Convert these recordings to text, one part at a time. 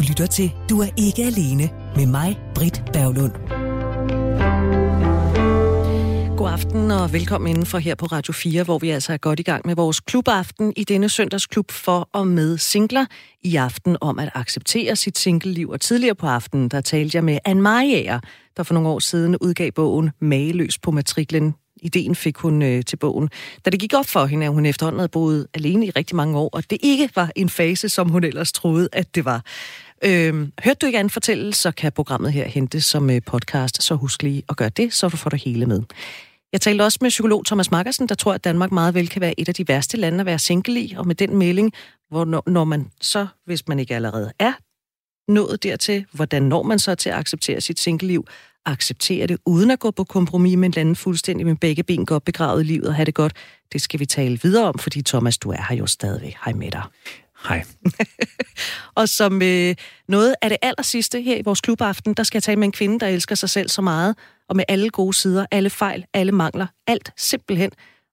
lytter til Du er ikke alene med mig, Britt Berglund. God aften og velkommen indenfor her på Radio 4, hvor vi altså er godt i gang med vores klubaften i denne søndagsklub for og med singler i aften om at acceptere sit singleliv. Og tidligere på aftenen, der talte jeg med Anne Mariager, der for nogle år siden udgav bogen Mageløs på matriklen. Ideen fik hun øh, til bogen. Da det gik op for hende, at hun efterhånden havde boet alene i rigtig mange år, og det ikke var en fase, som hun ellers troede, at det var. Øh, hørte du ikke andet fortælle, så kan programmet her hentes som øh, podcast, så husk lige at gøre det, så du får det hele med. Jeg talte også med psykolog Thomas Markersen, der tror, at Danmark meget vel kan være et af de værste lande at være single i, og med den melding, hvor når, man så, hvis man ikke allerede er nået dertil, hvordan når man så til at acceptere sit single-liv, acceptere det, uden at gå på kompromis med en anden fuldstændig med begge ben godt begravet i livet og have det godt. Det skal vi tale videre om, fordi Thomas, du er her jo stadigvæk. Hej med dig. Hej. og som øh, noget af det aller sidste her i vores klubaften, der skal jeg tale med en kvinde, der elsker sig selv så meget, og med alle gode sider, alle fejl, alle mangler, alt simpelthen.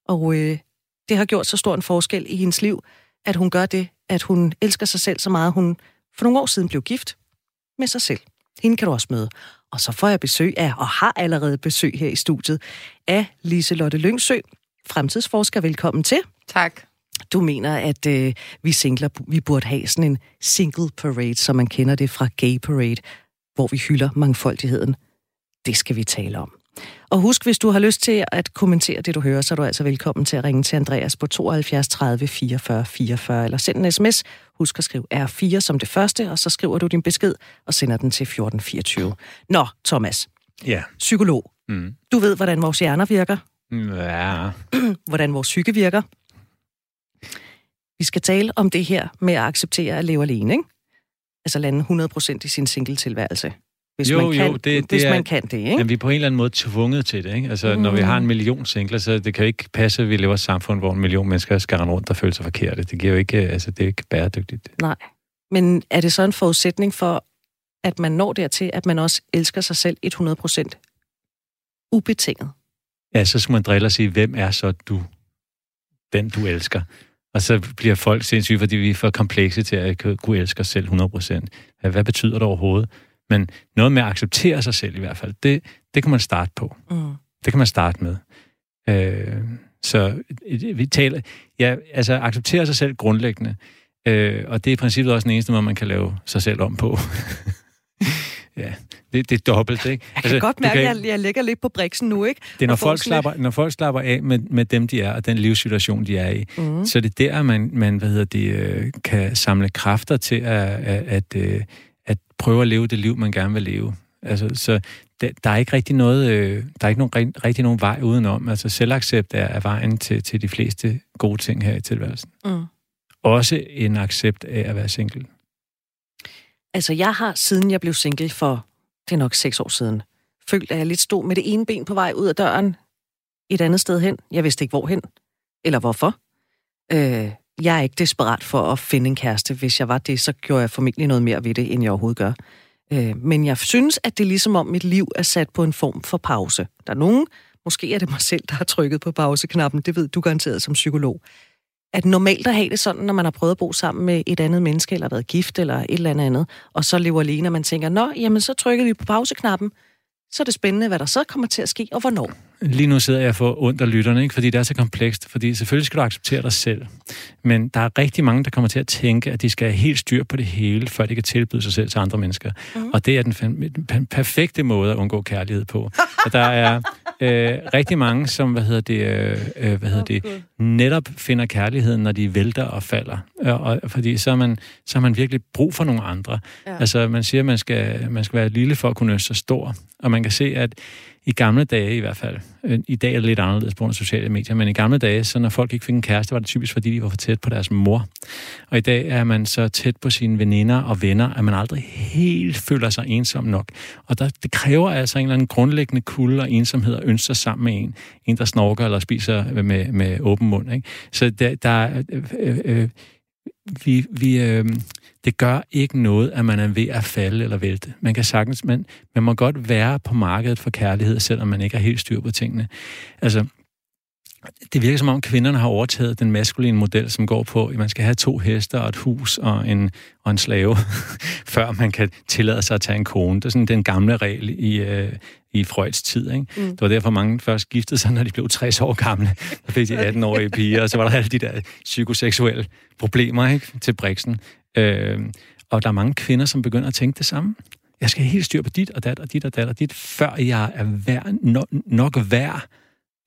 Og øh, det har gjort så stor en forskel i hendes liv, at hun gør det, at hun elsker sig selv så meget. Hun for nogle år siden blev gift med sig selv. Hende kan du også møde. Og så får jeg besøg af, og har allerede besøg her i studiet, af Liselotte Lyngsø, fremtidsforsker. Velkommen til. Tak. Du mener, at øh, vi singler, vi burde have sådan en single parade, som man kender det fra Gay Parade, hvor vi hylder mangfoldigheden. Det skal vi tale om. Og husk, hvis du har lyst til at kommentere det, du hører, så er du altså velkommen til at ringe til Andreas på 72 30 44 44, eller send en sms. Husk at skrive R4 som det første, og så skriver du din besked og sender den til 1424. Nå, Thomas. Ja. Psykolog. Mm. Du ved, hvordan vores hjerner virker. Ja. hvordan vores psyke virker. Vi skal tale om det her med at acceptere at leve alene, ikke? Altså lande 100% i sin single-tilværelse. Hvis, jo, man, kan, jo, det, det hvis er, man kan det, ikke? Men vi er på en eller anden måde tvunget til det, ikke? Altså, mm. når vi har en mm. million singler, så det kan jo ikke passe, at vi lever i et samfund, hvor en million mennesker skal rende rundt og føle sig forkerte. Det giver jo ikke, altså, det er ikke bæredygtigt. Nej. Men er det så en forudsætning for, at man når dertil, at man også elsker sig selv 100% ubetinget? Ja, så skal man drille og sige, hvem er så du, den du elsker? Og så bliver folk sindssygt, fordi vi er for komplekse til at kunne elske os selv 100%. Hvad betyder det overhovedet? Men noget med at acceptere sig selv i hvert fald, det, det kan man starte på. Mm. Det kan man starte med. Øh, så vi taler... Ja, altså acceptere sig selv grundlæggende. Øh, og det er i princippet også den eneste måde, man kan lave sig selv om på. ja, det, det er dobbelt, ikke? Jeg kan altså, godt mærke, kan, at jeg, jeg lægger lidt på briksen nu, ikke? Det er, når folk, slapper, når folk slapper af med, med dem, de er, og den livssituation, de er i, mm. så det er der, man, man hvad hedder det, øh, kan samle kræfter til at, at, at, øh, at prøve at leve det liv, man gerne vil leve. Altså, så der, der er ikke rigtig noget, øh, der er ikke nogen, rigtig nogen vej udenom. Altså, selvaccept er, er vejen til, til de fleste gode ting her i tilværelsen. Mm. Også en accept af at være single. Altså, jeg har, siden jeg blev single for, det er nok seks år siden, følt, at jeg lidt stod med det ene ben på vej ud af døren, et andet sted hen. Jeg vidste ikke, hvorhen, eller hvorfor. Øh, jeg er ikke desperat for at finde en kæreste. Hvis jeg var det, så gjorde jeg formentlig noget mere ved det, end jeg overhovedet gør. Øh, men jeg synes, at det er ligesom om mit liv er sat på en form for pause. Der er nogen, måske er det mig selv, der har trykket på pauseknappen, det ved du garanteret som psykolog. At normalt at have det sådan, når man har prøvet at bo sammen med et andet menneske, eller været gift, eller et eller andet andet, og så lever alene, og man tænker, nå, jamen så trykker vi på pauseknappen, så er det spændende, hvad der så kommer til at ske, og hvornår. Lige nu sidder jeg for under lytterne, ikke? fordi det er så komplekst. Fordi selvfølgelig skal du acceptere dig selv. Men der er rigtig mange, der kommer til at tænke, at de skal have helt styr på det hele, før de kan tilbyde sig selv til andre mennesker. Mm. Og det er den, den perfekte måde at undgå kærlighed på. Og der er øh, rigtig mange, som hvad hedder det, øh, øh hvad hedder det, netop finder kærligheden, når de vælter og falder. Og, og, fordi så har, man, så har man virkelig brug for nogle andre. Ja. Altså man siger, at man skal, man skal være lille for at kunne ønske sig stor. Og man kan se, at i gamle dage i hvert fald, øh, i dag er det lidt anderledes på grund af sociale medier, men i gamle dage, så når folk ikke fik en kæreste, var det typisk, fordi de var for tæt på deres mor. Og i dag er man så tæt på sine veninder og venner, at man aldrig helt føler sig ensom nok. Og der, det kræver altså en eller anden grundlæggende kulde og ensomhed at ønske sig sammen med en. En, der snorker eller spiser med, med åben mund. Ikke? Så der, der øh, øh, øh, vi, vi, øh, det gør ikke noget, at man er ved at falde eller vælte. Man kan sagtens, man, man må godt være på markedet for kærlighed, selvom man ikke har helt styr på tingene. Altså, det virker som om kvinderne har overtaget den maskuline model, som går på, at man skal have to heste og et hus og en, og en slave, før man kan tillade sig at tage en kone. Det er sådan den gamle regel i, øh, i Freuds tid. Ikke? Mm. Det var derfor, mange først giftede sig, når de blev 60 år gamle. Så fik de 18-årige piger, og så var der alle de der psykoseksuelle problemer ikke? til Brixen. Øh, og der er mange kvinder, som begynder at tænke det samme. Jeg skal helt styr på dit og dat og dit og dat og dit, før jeg er værd, nok, nok værd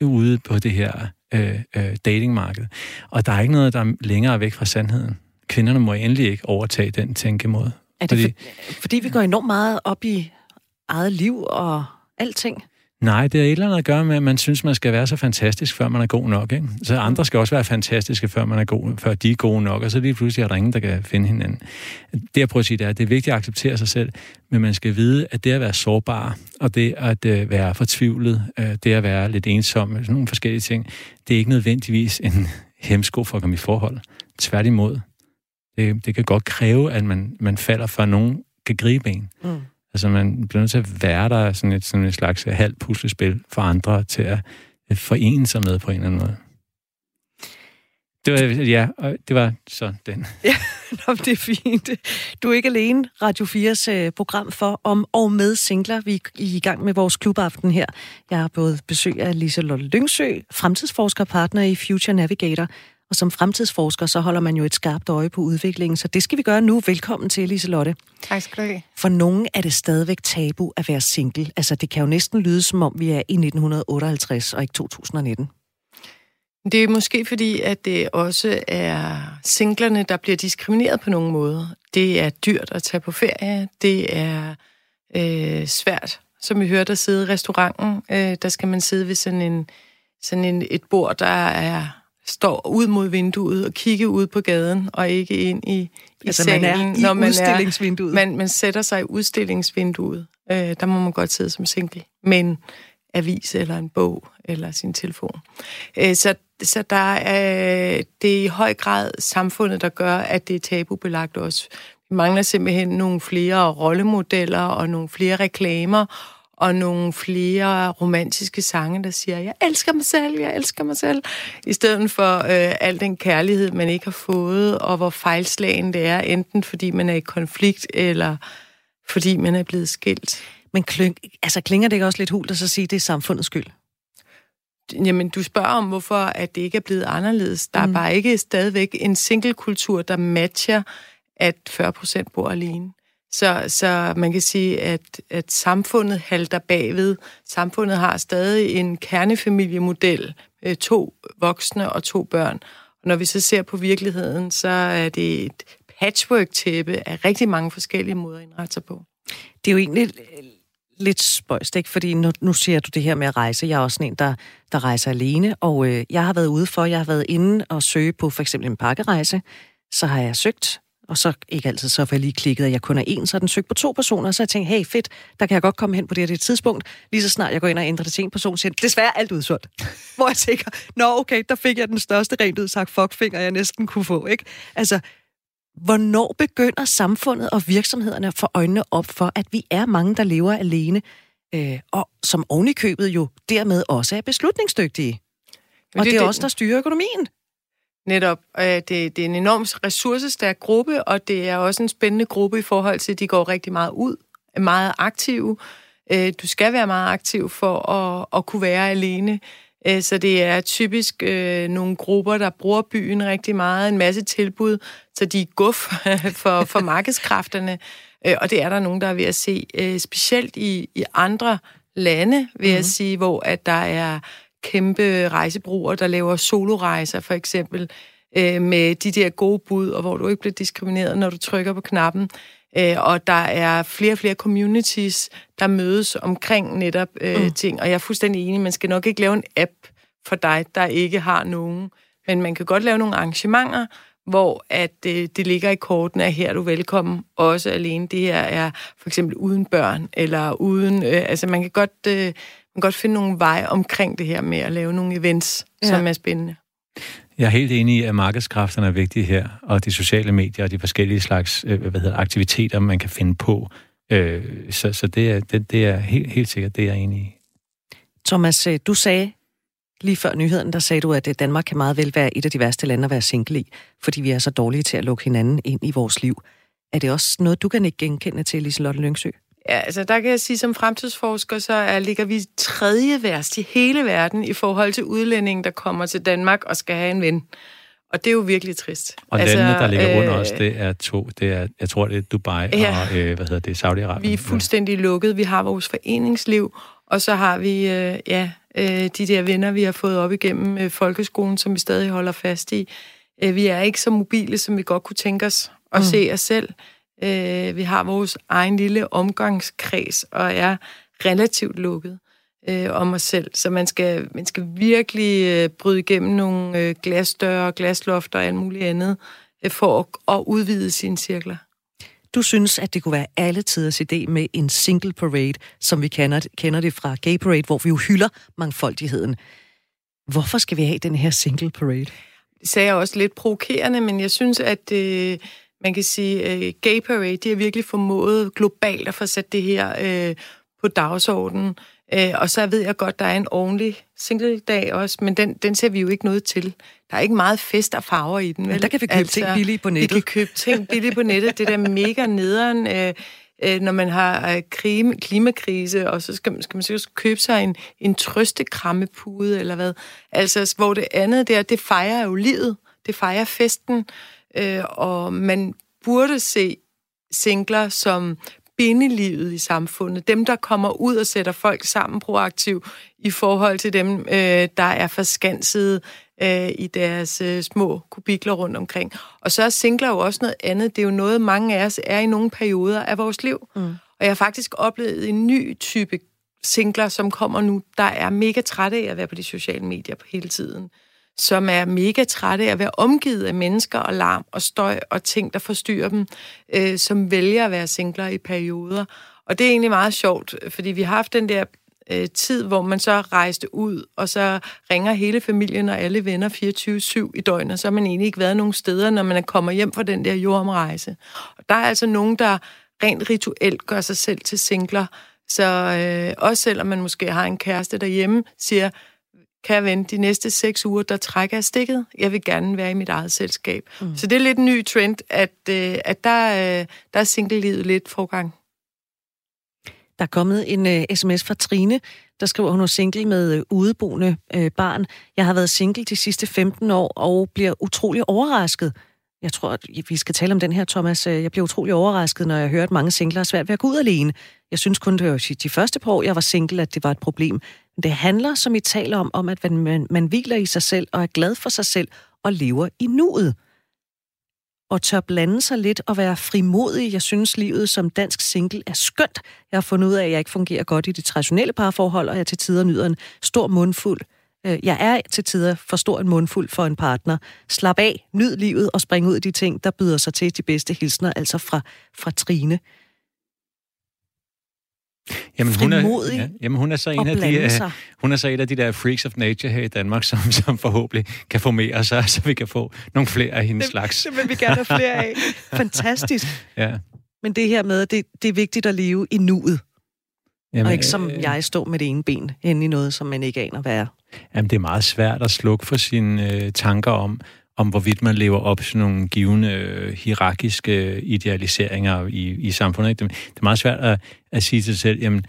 ude på det her øh, øh, datingmarked. Og der er ikke noget, der er længere væk fra sandheden. Kvinderne må endelig ikke overtage den tænkemåde. Er det fordi, for, fordi vi går enormt meget op i eget liv og alting? Nej, det er et eller andet at gøre med, at man synes, man skal være så fantastisk, før man er god nok. Ikke? Så andre skal også være fantastiske, før, man er god, før de er gode nok, og så lige pludselig er der ingen, der kan finde hinanden. Det jeg prøver at sige, det er, at det er vigtigt at acceptere sig selv, men man skal vide, at det at være sårbar, og det at øh, være fortvivlet, øh, det at være lidt ensom, sådan nogle forskellige ting, det er ikke nødvendigvis en hemsko for at komme i forhold. Tværtimod. Det, det kan godt kræve, at man, man falder, for nogen kan gribe en. Mm. Altså man bliver nødt til at være der sådan et, sådan et slags halvt puslespil for andre til at øh, forene sig med på en eller anden måde. Det var, øh, ja, og det var så den. Ja, nå, det er fint. Du er ikke alene. Radio 4's øh, program for om og med singler. Vi er i gang med vores klubaften her. Jeg har både besøg af Lise Lotte Lyngsø, fremtidsforskerpartner i Future Navigator, og som fremtidsforsker, så holder man jo et skarpt øje på udviklingen, så det skal vi gøre nu. Velkommen til, Liselotte. Tak skal du have. For nogen er det stadigvæk tabu at være single. Altså, det kan jo næsten lyde, som om vi er i 1958 og ikke 2019. Det er måske fordi, at det også er singlerne, der bliver diskrimineret på nogen måde. Det er dyrt at tage på ferie. Det er øh, svært, som vi hørte, at sidde i restauranten. Øh, der skal man sidde ved sådan, en, sådan en, et bord, der er står ud mod vinduet og kigge ud på gaden, og ikke ind i, i altså, salen. man er i når man udstillingsvinduet? Er, man, man sætter sig i udstillingsvinduet. Øh, der må man godt sidde som single. Men avis eller en bog eller sin telefon. Øh, så, så der er, det er i høj grad samfundet, der gør, at det er tabubelagt også. Vi mangler simpelthen nogle flere rollemodeller og nogle flere reklamer, og nogle flere romantiske sange, der siger, jeg elsker mig selv, jeg elsker mig selv, i stedet for øh, al den kærlighed, man ikke har fået, og hvor fejlslagen det er, enten fordi man er i konflikt, eller fordi man er blevet skilt. Men kling, altså, klinger det ikke også lidt hult at så sige, at det er samfundets skyld? Jamen, du spørger om, hvorfor at det ikke er blevet anderledes. Der mm. er bare ikke stadigvæk en single-kultur, der matcher, at 40 procent bor alene. Så, så man kan sige, at, at samfundet halter bagved. Samfundet har stadig en kernefamiliemodel to voksne og to børn. Og når vi så ser på virkeligheden, så er det et patchwork-tæppe af rigtig mange forskellige måder at indrette sig på. Det er jo egentlig lidt spøjst, ikke? Fordi nu, nu ser du det her med at rejse. Jeg er også en, der, der rejser alene, og øh, jeg har været ude for, jeg har været inde og søge på for eksempel en pakkerejse. Så har jeg søgt og så ikke altid, så får jeg lige klikket, at jeg kun er en, så den søgt på to personer, så jeg tænkte, hey fedt, der kan jeg godt komme hen på det her det tidspunkt. Lige så snart jeg går ind og ændrer det til en person, siger desværre alt udsolgt. Hvor jeg tænker, nå okay, der fik jeg den største rent ud sagt fuckfinger, jeg næsten kunne få, ikke? Altså, hvornår begynder samfundet og virksomhederne at få øjnene op for, at vi er mange, der lever alene, øh, og som ovenikøbet jo dermed også er beslutningsdygtige? Og det, det er også der styrer økonomien. Netop. Det, det er en enormt ressourcestærk gruppe, og det er også en spændende gruppe i forhold til, at de går rigtig meget ud, er meget aktive. Øh, du skal være meget aktiv for at, at kunne være alene. Øh, så det er typisk øh, nogle grupper, der bruger byen rigtig meget, en masse tilbud, så de er guf for, for markedskræfterne. Og det er der nogen, der er ved at se, specielt i, i andre lande, vil jeg mm-hmm. sige, hvor at der er kæmpe rejsebrugere, der laver solorejser for eksempel, øh, med de der gode bud, og hvor du ikke bliver diskrimineret, når du trykker på knappen. Øh, og der er flere og flere communities, der mødes omkring netop øh, mm. ting. Og jeg er fuldstændig enig, man skal nok ikke lave en app for dig, der ikke har nogen. Men man kan godt lave nogle arrangementer, hvor at øh, det ligger i korten, at her er du velkommen, også alene. Det her er for eksempel uden børn, eller uden... Øh, altså man kan godt... Øh, man kan godt finde nogle veje omkring det her med at lave nogle events, ja. som er spændende. Jeg er helt enig i, at markedskræfterne er vigtige her, og de sociale medier og de forskellige slags øh, hvad hedder, aktiviteter, man kan finde på. Øh, så så det, er, det, det er helt, helt sikkert, det er jeg enig i. Thomas, øh, du sagde Lige før nyheden, der sagde du, at Danmark kan meget vel være et af de værste lande at være single i, fordi vi er så dårlige til at lukke hinanden ind i vores liv. Er det også noget, du kan ikke genkende til, Liselotte Lyngsø? Ja, altså der kan jeg sige, som fremtidsforsker, så er, ligger vi tredje værst i hele verden i forhold til udlændinge, der kommer til Danmark og skal have en ven. Og det er jo virkelig trist. Og altså, landene, der ligger rundt øh, os, det er to. Det er, jeg tror, det er Dubai ja, og øh, hvad hedder det, Saudi-Arabien. Vi er fuldstændig lukket. Vi har vores foreningsliv, og så har vi øh, ja, øh, de der venner, vi har fået op igennem øh, folkeskolen, som vi stadig holder fast i. Øh, vi er ikke så mobile, som vi godt kunne tænke os at mm. se os selv. Øh, vi har vores egen lille omgangskreds og er relativt lukket øh, om os selv. Så man skal, man skal virkelig øh, bryde igennem nogle øh, glasdøre, glaslofter og alt muligt andet øh, for at, at udvide sine cirkler. Du synes, at det kunne være alle tiders idé med en single parade, som vi kender, kender det fra Gay Parade, hvor vi jo hylder mangfoldigheden. Hvorfor skal vi have den her single parade? Det sagde jeg også lidt provokerende, men jeg synes, at øh, man kan sige, øh, Gay Parade, de har virkelig formået globalt at få sat det her øh, på dagsordenen. Øh, og så ved jeg godt, der er en ordentlig single-dag også, men den, den ser vi jo ikke noget til. Der er ikke meget fest og farver i den. Men der kan vi købe altså, ting billigt på nettet. Vi kan købe ting billigt på nettet. Det der mega nederen, øh, øh, når man har øh, klima, klimakrise, og så skal, skal man så købe sig en, en trøstekrammepude, eller hvad. Altså, hvor det andet der, det fejrer jo livet. Det fejrer festen. Øh, og man burde se singler som bindelivet i samfundet. Dem, der kommer ud og sætter folk sammen proaktivt i forhold til dem, øh, der er forskanset øh, i deres øh, små kubikler rundt omkring. Og så er singler jo også noget andet. Det er jo noget, mange af os er i nogle perioder af vores liv. Mm. Og jeg har faktisk oplevet en ny type singler, som kommer nu, der er mega trætte af at være på de sociale medier på hele tiden som er mega trætte af at være omgivet af mennesker og larm og støj og ting, der forstyrrer dem, øh, som vælger at være singler i perioder. Og det er egentlig meget sjovt, fordi vi har haft den der øh, tid, hvor man så rejste ud, og så ringer hele familien og alle venner 24-7 i døgnet, så har man egentlig ikke været nogen steder, når man er kommet hjem fra den der jordomrejse. Og der er altså nogen, der rent rituelt gør sig selv til singler, så øh, også selvom man måske har en kæreste derhjemme, siger, kan ven, de næste seks uger, der trækker jeg stikket. Jeg vil gerne være i mit eget selskab. Mm. Så det er lidt en ny trend, at, øh, at der, øh, der er single-livet lidt forgang. Der er kommet en uh, sms fra Trine, der skriver, hun er single med uh, udeboende uh, barn. Jeg har været single de sidste 15 år og bliver utrolig overrasket. Jeg tror, at vi skal tale om den her, Thomas. Jeg bliver utrolig overrasket, når jeg hører, at mange singler er svært ved at gå ud alene. Jeg synes kun, det var de første par år, jeg var single, at det var et problem. Det handler, som I taler om, om at man, man hviler i sig selv og er glad for sig selv og lever i nuet. Og tør blande sig lidt og være frimodig. Jeg synes, livet som dansk single er skønt. Jeg har fundet ud af, at jeg ikke fungerer godt i de traditionelle parforhold, og jeg til tider nyder en stor mundfuld. Øh, jeg er til tider for stor en mundfuld for en partner. Slap af, nyd livet og spring ud i de ting, der byder sig til de bedste hilsner, altså fra, fra Trine. Jamen, hun er, ja, jamen, hun er så en af de, uh, hun er så en af de der freaks of nature her i Danmark, som, som forhåbentlig kan få mere, så, så vi kan få nogle flere af hendes det, slags. Det vil vi gerne have flere af. Fantastisk. ja. Men det her med, det, det er vigtigt at leve i nuet. Jamen, og ikke som øh, jeg står med det ene ben hen i noget, som man ikke aner, hvad er. Jamen, det er meget svært at slukke for sine øh, tanker om, om hvorvidt man lever op til nogle givende øh, hierarkiske idealiseringer i, i samfundet. Det, det er meget svært at, at sige til sig selv, jamen,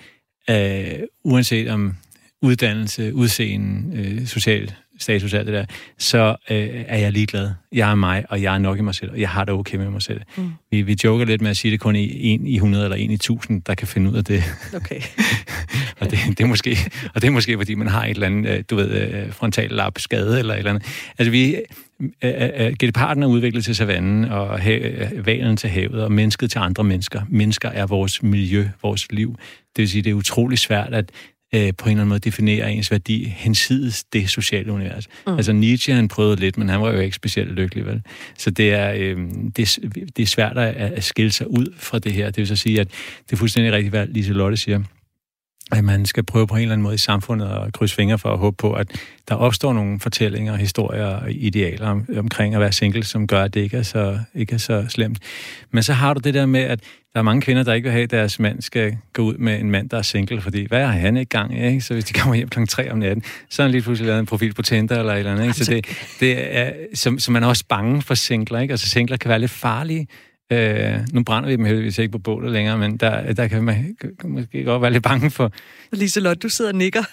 øh, uanset om uddannelse, udseende, øh, social status, alt det der, så øh, er jeg ligeglad. Jeg er mig, og jeg er nok i mig selv, og jeg har det okay med mig selv. Mm. Vi, vi joker lidt med at sige, at det kun er en i 100 eller en i 1000, der kan finde ud af det. Okay. og, det, det er måske, og det er måske, fordi man har et eller andet, øh, du ved, øh, frontallap skade eller et eller andet. Altså, vi, øh, Geparden er udviklet til savannen, og valen til havet, og mennesket til andre mennesker. Mennesker er vores miljø, vores liv. Det vil sige, det er utrolig svært at øh, på en eller anden måde definere ens værdi hensides det sociale univers. Mm. Altså Nietzsche han prøvede lidt, men han var jo ikke specielt lykkelig, vel? Så det er, øh, det, det er svært at, at skille sig ud fra det her. Det vil så sige, at det er fuldstændig rigtigt, hvad Lise Lotte siger. At man skal prøve på en eller anden måde i samfundet at krydse fingre for at håbe på, at der opstår nogle fortællinger, historier og idealer om, omkring at være single, som gør, at det ikke er, så, ikke er så slemt. Men så har du det der med, at der er mange kvinder, der ikke vil have, at deres mand skal gå ud med en mand, der er single, fordi hvad har han i gang? Ikke? Så hvis de kommer hjem kl. 3 om natten, så har han lige pludselig lavet en profil på Tinder eller et eller andet. Ikke? Så, det, det er, så, så man er også bange for singler. Ikke? Altså singler kan være lidt farlige, Øh, nu brænder vi dem heldigvis ikke på bålet længere, men der, der kan man måske godt være lidt bange for... Liselotte, du sidder og nikker.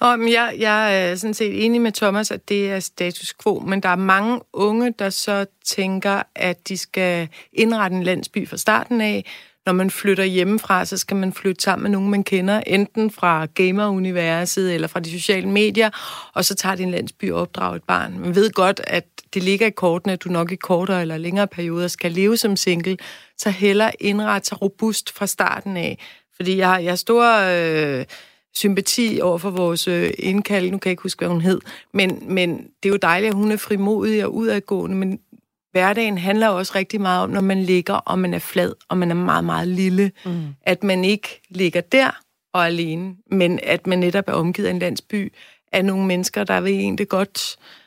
Nå, men jeg, jeg er sådan set enig med Thomas, at det er status quo, men der er mange unge, der så tænker, at de skal indrette en landsby fra starten af. Når man flytter hjemmefra, så skal man flytte sammen med nogen, man kender, enten fra gameruniverset eller fra de sociale medier, og så tager en landsby og opdrager et barn. Man ved godt, at det ligger i kortene, at du nok i kortere eller længere perioder skal leve som single, så heller indrette sig robust fra starten af. Fordi jeg har, jeg har stor øh, sympati over for vores øh, indkald, nu kan jeg ikke huske, hvad hun hed, men, men det er jo dejligt, at hun er frimodig og udadgående, men hverdagen handler også rigtig meget om, når man ligger, og man er flad, og man er meget, meget lille, mm. at man ikke ligger der og alene, men at man netop er omgivet af en landsby af nogle mennesker, der vil en det godt, Øh,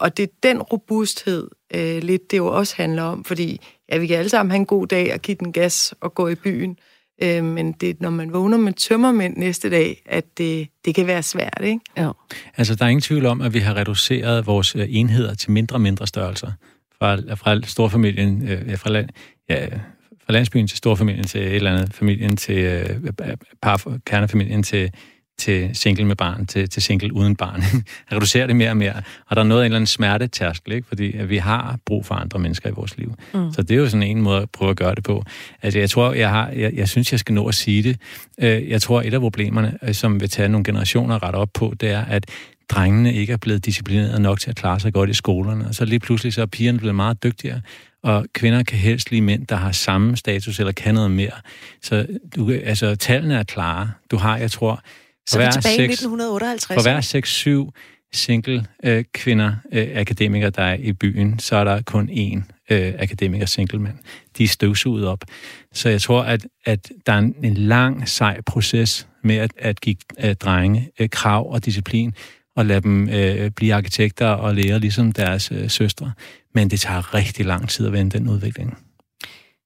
og det er den robusthed, øh, lidt det jo også handler om, fordi ja, vi kan alle sammen have en god dag og give den gas og gå i byen, øh, men det er, når man vågner med tømmermænd næste dag, at det, det kan være svært, ikke? Ja. Altså, der er ingen tvivl om, at vi har reduceret vores øh, enheder til mindre og mindre størrelser. Fra, fra storfamilien, øh, fra, land, ja, fra landsbyen til storfamilien til et eller andet familien til øh, par, kernefamilien til til single med barn, til, til single uden barn. reducerer det mere og mere. Og der er noget af en eller anden smertetærskel, ikke? fordi at vi har brug for andre mennesker i vores liv. Mm. Så det er jo sådan en måde at prøve at gøre det på. Altså, jeg tror, jeg, har, jeg, jeg synes, jeg skal nå at sige det. Øh, jeg tror, et af problemerne, øh, som vil tage nogle generationer at rette op på, det er, at drengene ikke er blevet disciplineret nok til at klare sig godt i skolerne. Og så lige pludselig så er pigerne blevet meget dygtigere, og kvinder kan helst lide mænd, der har samme status eller kan noget mere. Så du, altså, tallene er klare. Du har, jeg tror, så vi er tilbage i 1958. For hver 6-7 single øh, kvinder, øh, akademikere, der er i byen, så er der kun én øh, akademiker single mand. De er støvsuget op. Så jeg tror, at, at der er en, en lang, sej proces med at, at give øh, drenge øh, krav og disciplin, og lade dem øh, blive arkitekter og lære ligesom deres øh, søstre. Men det tager rigtig lang tid at vende den udvikling.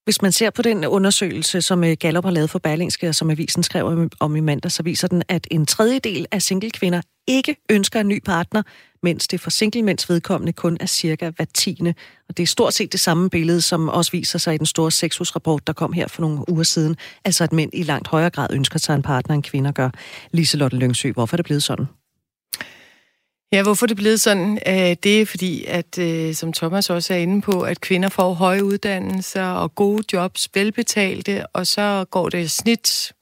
Hvis man ser på den undersøgelse, som øh, Gallup har lavet for Berlingske, og som avisen skrev om i mandag, så viser den, at en tredjedel af singlekvinder ikke ønsker en ny partner, mens det for singlemænds vedkommende kun er cirka hver tiende. Og det er stort set det samme billede, som også viser sig i den store sexusrapport, der kom her for nogle uger siden. Altså at mænd i langt højere grad ønsker sig en partner, end kvinder gør. Liselotte Lyngsø, hvorfor er det blevet sådan? Ja, hvorfor det er blevet sådan? Øh, det er fordi, at øh, som Thomas også er inde på, at kvinder får høje uddannelser og gode jobs, velbetalte, og så går det snit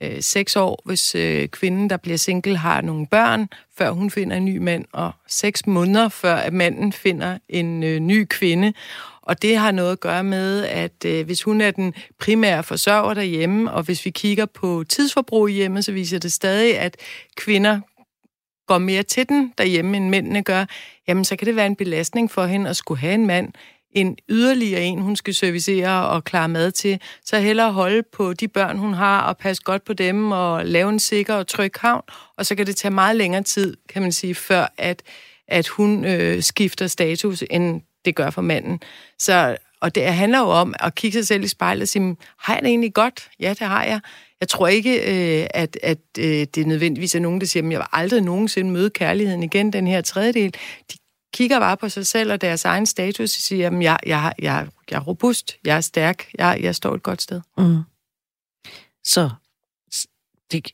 øh, seks år, hvis øh, kvinden, der bliver single, har nogle børn, før hun finder en ny mand, og seks måneder før, at manden finder en ny kvinde. Og det har noget at gøre med, at øh, hvis hun er den primære forsørger derhjemme, og hvis vi kigger på tidsforbrug hjemme, så viser det stadig, at kvinder går mere til den derhjemme, end mændene gør, jamen så kan det være en belastning for hende at skulle have en mand, en yderligere en, hun skal servicere og klare mad til, så hellere holde på de børn, hun har, og passe godt på dem, og lave en sikker og tryg havn, og så kan det tage meget længere tid, kan man sige, før at, at hun øh, skifter status, end det gør for manden. Så, og det handler jo om at kigge sig selv i spejlet og sige, har jeg det egentlig godt? Ja, det har jeg. Jeg tror ikke, øh, at, at øh, det er nødvendigvis er nogen, der siger, at jeg vil aldrig nogensinde møde kærligheden igen, den her tredjedel. De kigger bare på sig selv og deres egen status og siger, at jeg, jeg, jeg, jeg er robust, jeg er stærk, jeg, jeg står et godt sted. Mm. Så det,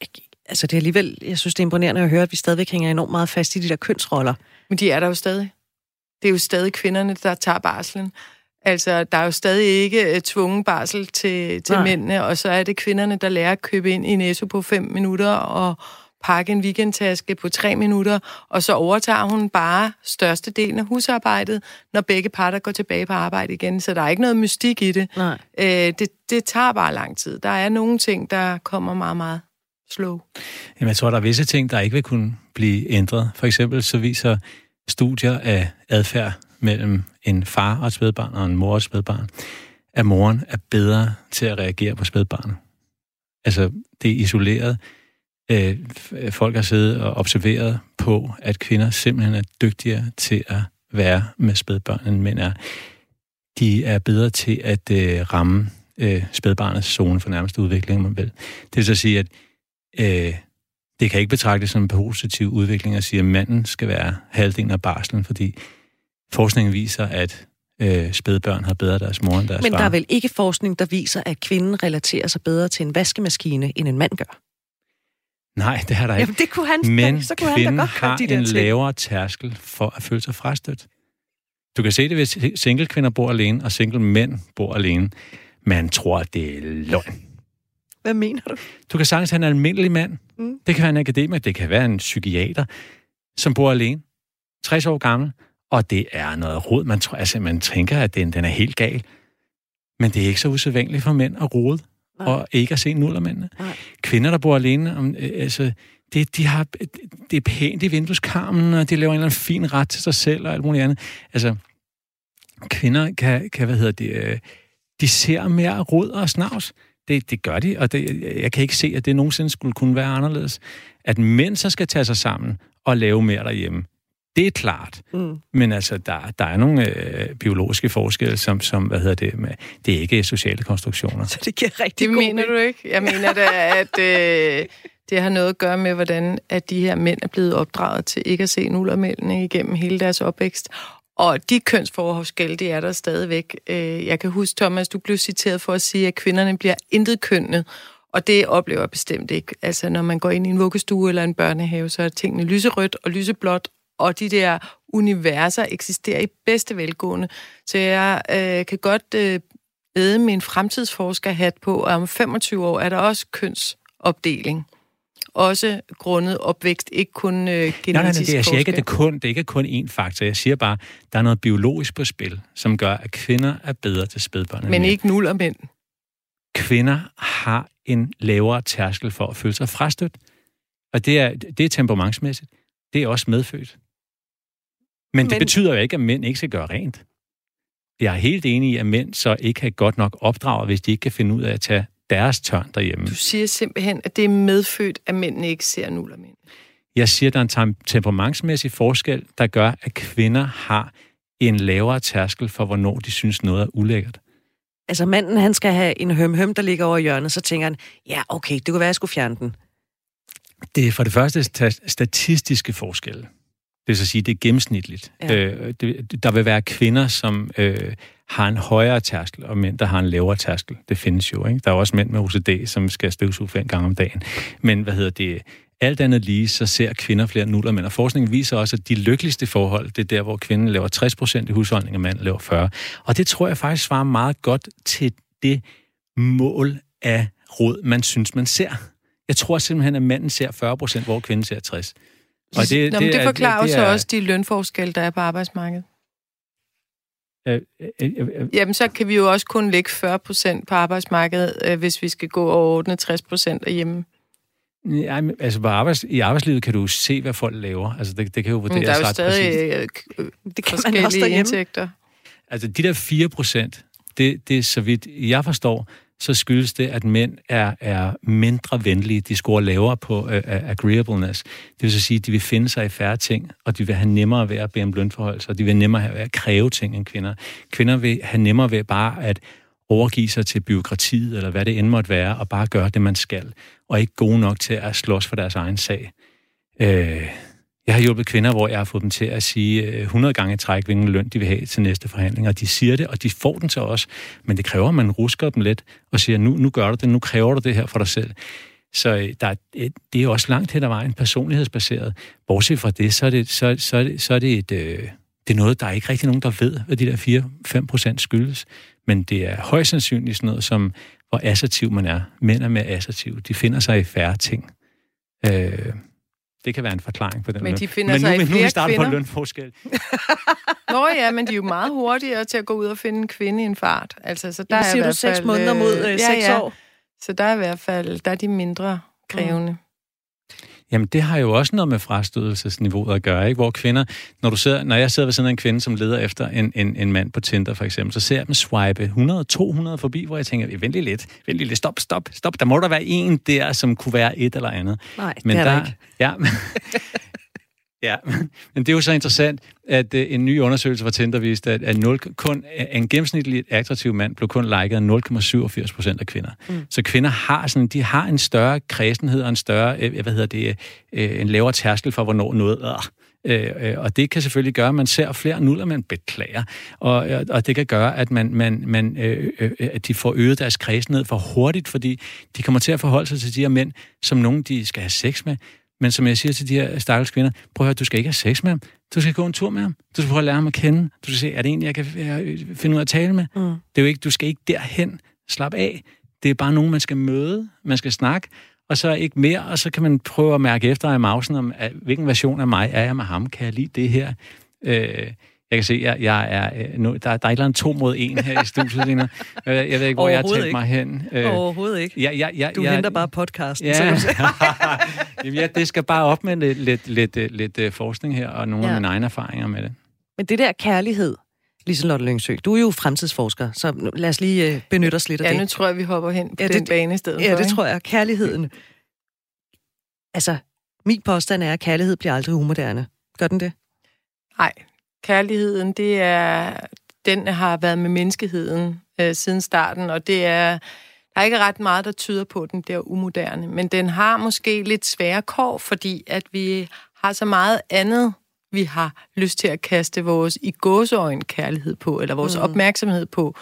altså det er alligevel, jeg synes, det er imponerende at høre, at vi stadigvæk hænger enormt meget fast i de der kønsroller. Men de er der jo stadig. Det er jo stadig kvinderne, der tager barslen. Altså, der er jo stadig ikke uh, tvungen barsel til, til mændene, og så er det kvinderne, der lærer at købe ind i Netto på fem minutter og pakke en weekendtaske på tre minutter, og så overtager hun bare størstedelen af husarbejdet, når begge parter går tilbage på arbejde igen. Så der er ikke noget mystik i det. Nej. Uh, det, det tager bare lang tid. Der er nogle ting, der kommer meget, meget slow. Jamen, jeg tror, der er visse ting, der ikke vil kunne blive ændret. For eksempel så viser studier af adfærd mellem en far og et spædbarn og en mor og et spædbarn, at moren er bedre til at reagere på spædbarnet. Altså, det er isoleret. øh, folk har siddet og observeret på, at kvinder simpelthen er dygtigere til at være med spædbørn, end mænd er. De er bedre til at øh, ramme øh, spædbarnets zone for nærmeste udvikling, man vil. Det vil så sige, at øh, det kan ikke betragtes som en positiv udvikling at sige, at manden skal være halvdelen af barslen, fordi forskningen viser, at øh, spædbørn har bedre deres mor end deres Men far. der er vel ikke forskning, der viser, at kvinden relaterer sig bedre til en vaskemaskine, end en mand gør? Nej, det har der ikke. Jamen, det kunne han, Men så kunne han kvinden da godt har de der en ting. lavere tærskel for at føle sig frastødt. Du kan se det, hvis single kvinder bor alene, og single mænd bor alene. Man tror, at det er løgn. Hvad mener du? Du kan sagtens have en almindelig mand. Mm. Det kan være en akademiker, det kan være en psykiater, som bor alene. 60 år gammel. Og det er noget rod. Man, tror, altså, man tænker, at den, den er helt gal. Men det er ikke så usædvanligt for mænd at rode Nej. og ikke at se nullermændene. Nej. Kvinder, der bor alene, om, øh, altså, det, de har, det er pænt i vindueskarmen, og de laver en eller anden fin ret til sig selv og alt muligt andet. Altså, kvinder kan, kan hvad hedder det, øh, de ser mere rod og snavs. Det, det gør de, og det, jeg kan ikke se, at det nogensinde skulle kunne være anderledes. At mænd så skal tage sig sammen og lave mere derhjemme, det er klart. Mm. Men altså, der, der er nogle øh, biologiske forskelle, som, som, hvad hedder det, med, det er ikke sociale konstruktioner. Så det giver rigtig Det god mener du ikke? Jeg mener da, at øh, det har noget at gøre med, hvordan at de her mænd er blevet opdraget til ikke at se nullermændene igennem hele deres opvækst. Og de kønsforskelle, det er der stadigvæk. Øh, Jeg kan huske, Thomas, du blev citeret for at sige, at kvinderne bliver intet kønnet. Og det oplever jeg bestemt ikke. Altså, når man går ind i en vuggestue eller en børnehave, så er tingene lyserødt og lyseblåt, og de der universer eksisterer i bedste velgående. Så jeg øh, kan godt øh, æde min fremtidsforskerhat på, og om 25 år er der også kønsopdeling. Også grundet opvækst, ikke kun øh, genetisk Nej, nej, nej, det, jeg siger ikke, at det, kun, det ikke er kun én faktor. Jeg siger bare, at der er noget biologisk på spil, som gør, at kvinder er bedre til spædbørn Men ikke nul og mænd. Kvinder har en lavere tærskel for at føle sig frastødt. Og det er, det er temperamentsmæssigt. Det er også medfødt. Men, det Men- betyder jo ikke, at mænd ikke skal gøre rent. Jeg er helt enig i, at mænd så ikke har godt nok opdraget, hvis de ikke kan finde ud af at tage deres tørn derhjemme. Du siger simpelthen, at det er medfødt, at mændene ikke ser nul og mænd. Jeg siger, at der er en tem- temperamentsmæssig forskel, der gør, at kvinder har en lavere tærskel for, hvornår de synes noget er ulækkert. Altså manden, han skal have en høm-høm, der ligger over hjørnet, så tænker han, ja, okay, det kunne være, at jeg skulle fjerne den. Det er for det første sta- statistiske forskelle. Det vil så sige, det er gennemsnitligt. Ja. Øh, det, der vil være kvinder, som øh, har en højere tærskel, og mænd, der har en lavere tærskel. Det findes jo, ikke? Der er også mænd med OCD, som skal støvsuge fem gange om dagen. Men hvad hedder det? Alt andet lige, så ser kvinder flere nuller mænd. Og forskningen viser også, at de lykkeligste forhold, det er der, hvor kvinden laver 60 procent i husholdningen, og manden laver 40. Og det tror jeg faktisk svarer meget godt til det mål af råd, man synes, man ser. Jeg tror simpelthen, at manden ser 40 procent, hvor kvinden ser 60. Og det, Nå, det, det er- forklarer det så er- også de lønforskelle, der er på arbejdsmarkedet. Øh, øh, øh, øh, Jamen, så kan vi jo også kun lægge 40 procent på arbejdsmarkedet, øh, hvis vi skal gå og ordne 60 procent derhjemme. Ja, men, altså på arbejds, i arbejdslivet kan du se, hvad folk laver. Altså det, det kan jo Men vurderes der er jo ret stadig præcist. øh, Det kan man også forskellige derhjemme. indtægter. Altså de der 4 procent, det, det er så vidt jeg forstår, så skyldes det, at mænd er, er mindre venlige. De scorer lavere på uh, agreeableness. Det vil så sige, at de vil finde sig i færre ting, og de vil have nemmere ved at bede om lønforhold, så de vil nemmere have ved at kræve ting end kvinder. Kvinder vil have nemmere ved bare at overgive sig til byråkratiet, eller hvad det end måtte være, og bare gøre det, man skal, og ikke gode nok til at slås for deres egen sag. Øh, jeg har hjulpet kvinder, hvor jeg har fået dem til at sige øh, 100 gange træk, hvilken løn de vil have til næste forhandling, og de siger det, og de får den til os, men det kræver, at man rusker dem lidt og siger, nu, nu gør du det, nu kræver du det her for dig selv. Så øh, der øh, det er også langt hen ad vejen personlighedsbaseret. Bortset fra det, så er det, så, så er det, så er det et... Øh, det er noget, der er ikke rigtig nogen, der ved, hvad de der 4-5 procent skyldes. Men det er højst sandsynligt sådan noget, som hvor assertiv man er. Mænd er mere assertive. De finder sig i færre ting. Øh, det kan være en forklaring på den Men løn. de finder men nu, sig i nu er vi flere startet på kvinder. lønforskel. Nå ja, men de er jo meget hurtigere til at gå ud og finde en kvinde i en fart. Altså, så der Der er i siger du hvert seks fald, måneder mod øh, ja, seks ja. år. Så der er i hvert fald, der er de mindre krævende. Jamen, det har jo også noget med frastødelsesniveauet at gøre, ikke? Hvor kvinder, når, du sidder, når jeg sidder ved sådan en kvinde, som leder efter en, en, en mand på Tinder, for eksempel, så ser jeg dem swipe 100-200 forbi, hvor jeg tænker, vent lige lidt, vent lige lidt, stop, stop, stop. Der må der være en der, som kunne være et eller andet. Nej, Men det er der, der ikke. Ja, Ja, men det er jo så interessant, at uh, en ny undersøgelse fra Tinder viste, at, at 0, kun, en gennemsnitlig attraktiv mand blev kun liket af 0,87 procent af kvinder. Mm. Så kvinder har sådan, de har en større kredsenhed og en større, øh, hvad hedder det, øh, en lavere tærskel for, hvornår noget er. Øh, øh, og det kan selvfølgelig gøre, at man ser flere nuller, man beklager. Og, og det kan gøre, at, man, man, man, øh, øh, at de får øget deres kredsenhed for hurtigt, fordi de kommer til at forholde sig til de her mænd, som nogen de skal have sex med, men som jeg siger til de her stakkels kvinder, prøv at høre, du skal ikke have sex med ham. Du skal gå en tur med ham. Du skal prøve at lære ham at kende. Du skal se, er det en, jeg kan finde ud af at tale med? Mm. Det er jo ikke, du skal ikke derhen. Slap af. Det er bare nogen, man skal møde. Man skal snakke. Og så ikke mere, og så kan man prøve at mærke efter i mausen, om hvilken version af mig er jeg med ham. Kan jeg lide det her? Øh, jeg kan se, at jeg, jeg er, øh, nu, der, der er et eller andet to mod en her i studiet lige nu. Jeg ved ikke, hvor jeg har talt mig hen. Øh, Overhovedet ikke. Ja, ja, ja, du ja, henter bare podcasten. Ja. ja, det skal bare op med lidt, lidt, lidt, lidt, lidt øh, forskning her, og nogle ja. af mine egne erfaringer med det. Men det der kærlighed, Lise Lotte Lyngsø, du er jo fremtidsforsker, så lad os lige benytte os lidt af ja, det. Ja, nu tror jeg, vi hopper hen på ja, den det, bane i stedet Ja, for, det ikke? tror jeg. Kærligheden. Altså, min påstand er, at kærlighed bliver aldrig umoderne. Gør den det? Nej, Kærligheden, det er, den har været med menneskeheden øh, siden starten, og det er, der er ikke ret meget, der tyder på, at den bliver umoderne. Men den har måske lidt svære kår, fordi at vi har så meget andet, vi har lyst til at kaste vores i gåseøjne kærlighed på, eller vores mm. opmærksomhed på,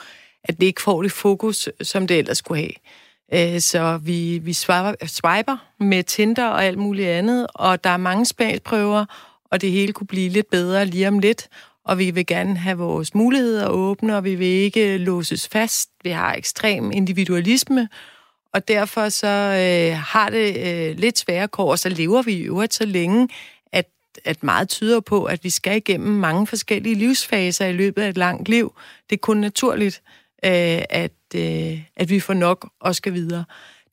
at det ikke får det fokus, som det ellers skulle have. Øh, så vi, vi swiper, swiper med Tinder og alt muligt andet, og der er mange smagsprøver, og det hele kunne blive lidt bedre lige om lidt, og vi vil gerne have vores muligheder åbne, og vi vil ikke låses fast. Vi har ekstrem individualisme, og derfor så øh, har det øh, lidt svære kår, og så lever vi i øvrigt så længe, at, at meget tyder på, at vi skal igennem mange forskellige livsfaser i løbet af et langt liv. Det er kun naturligt, øh, at, øh, at vi får nok og skal videre.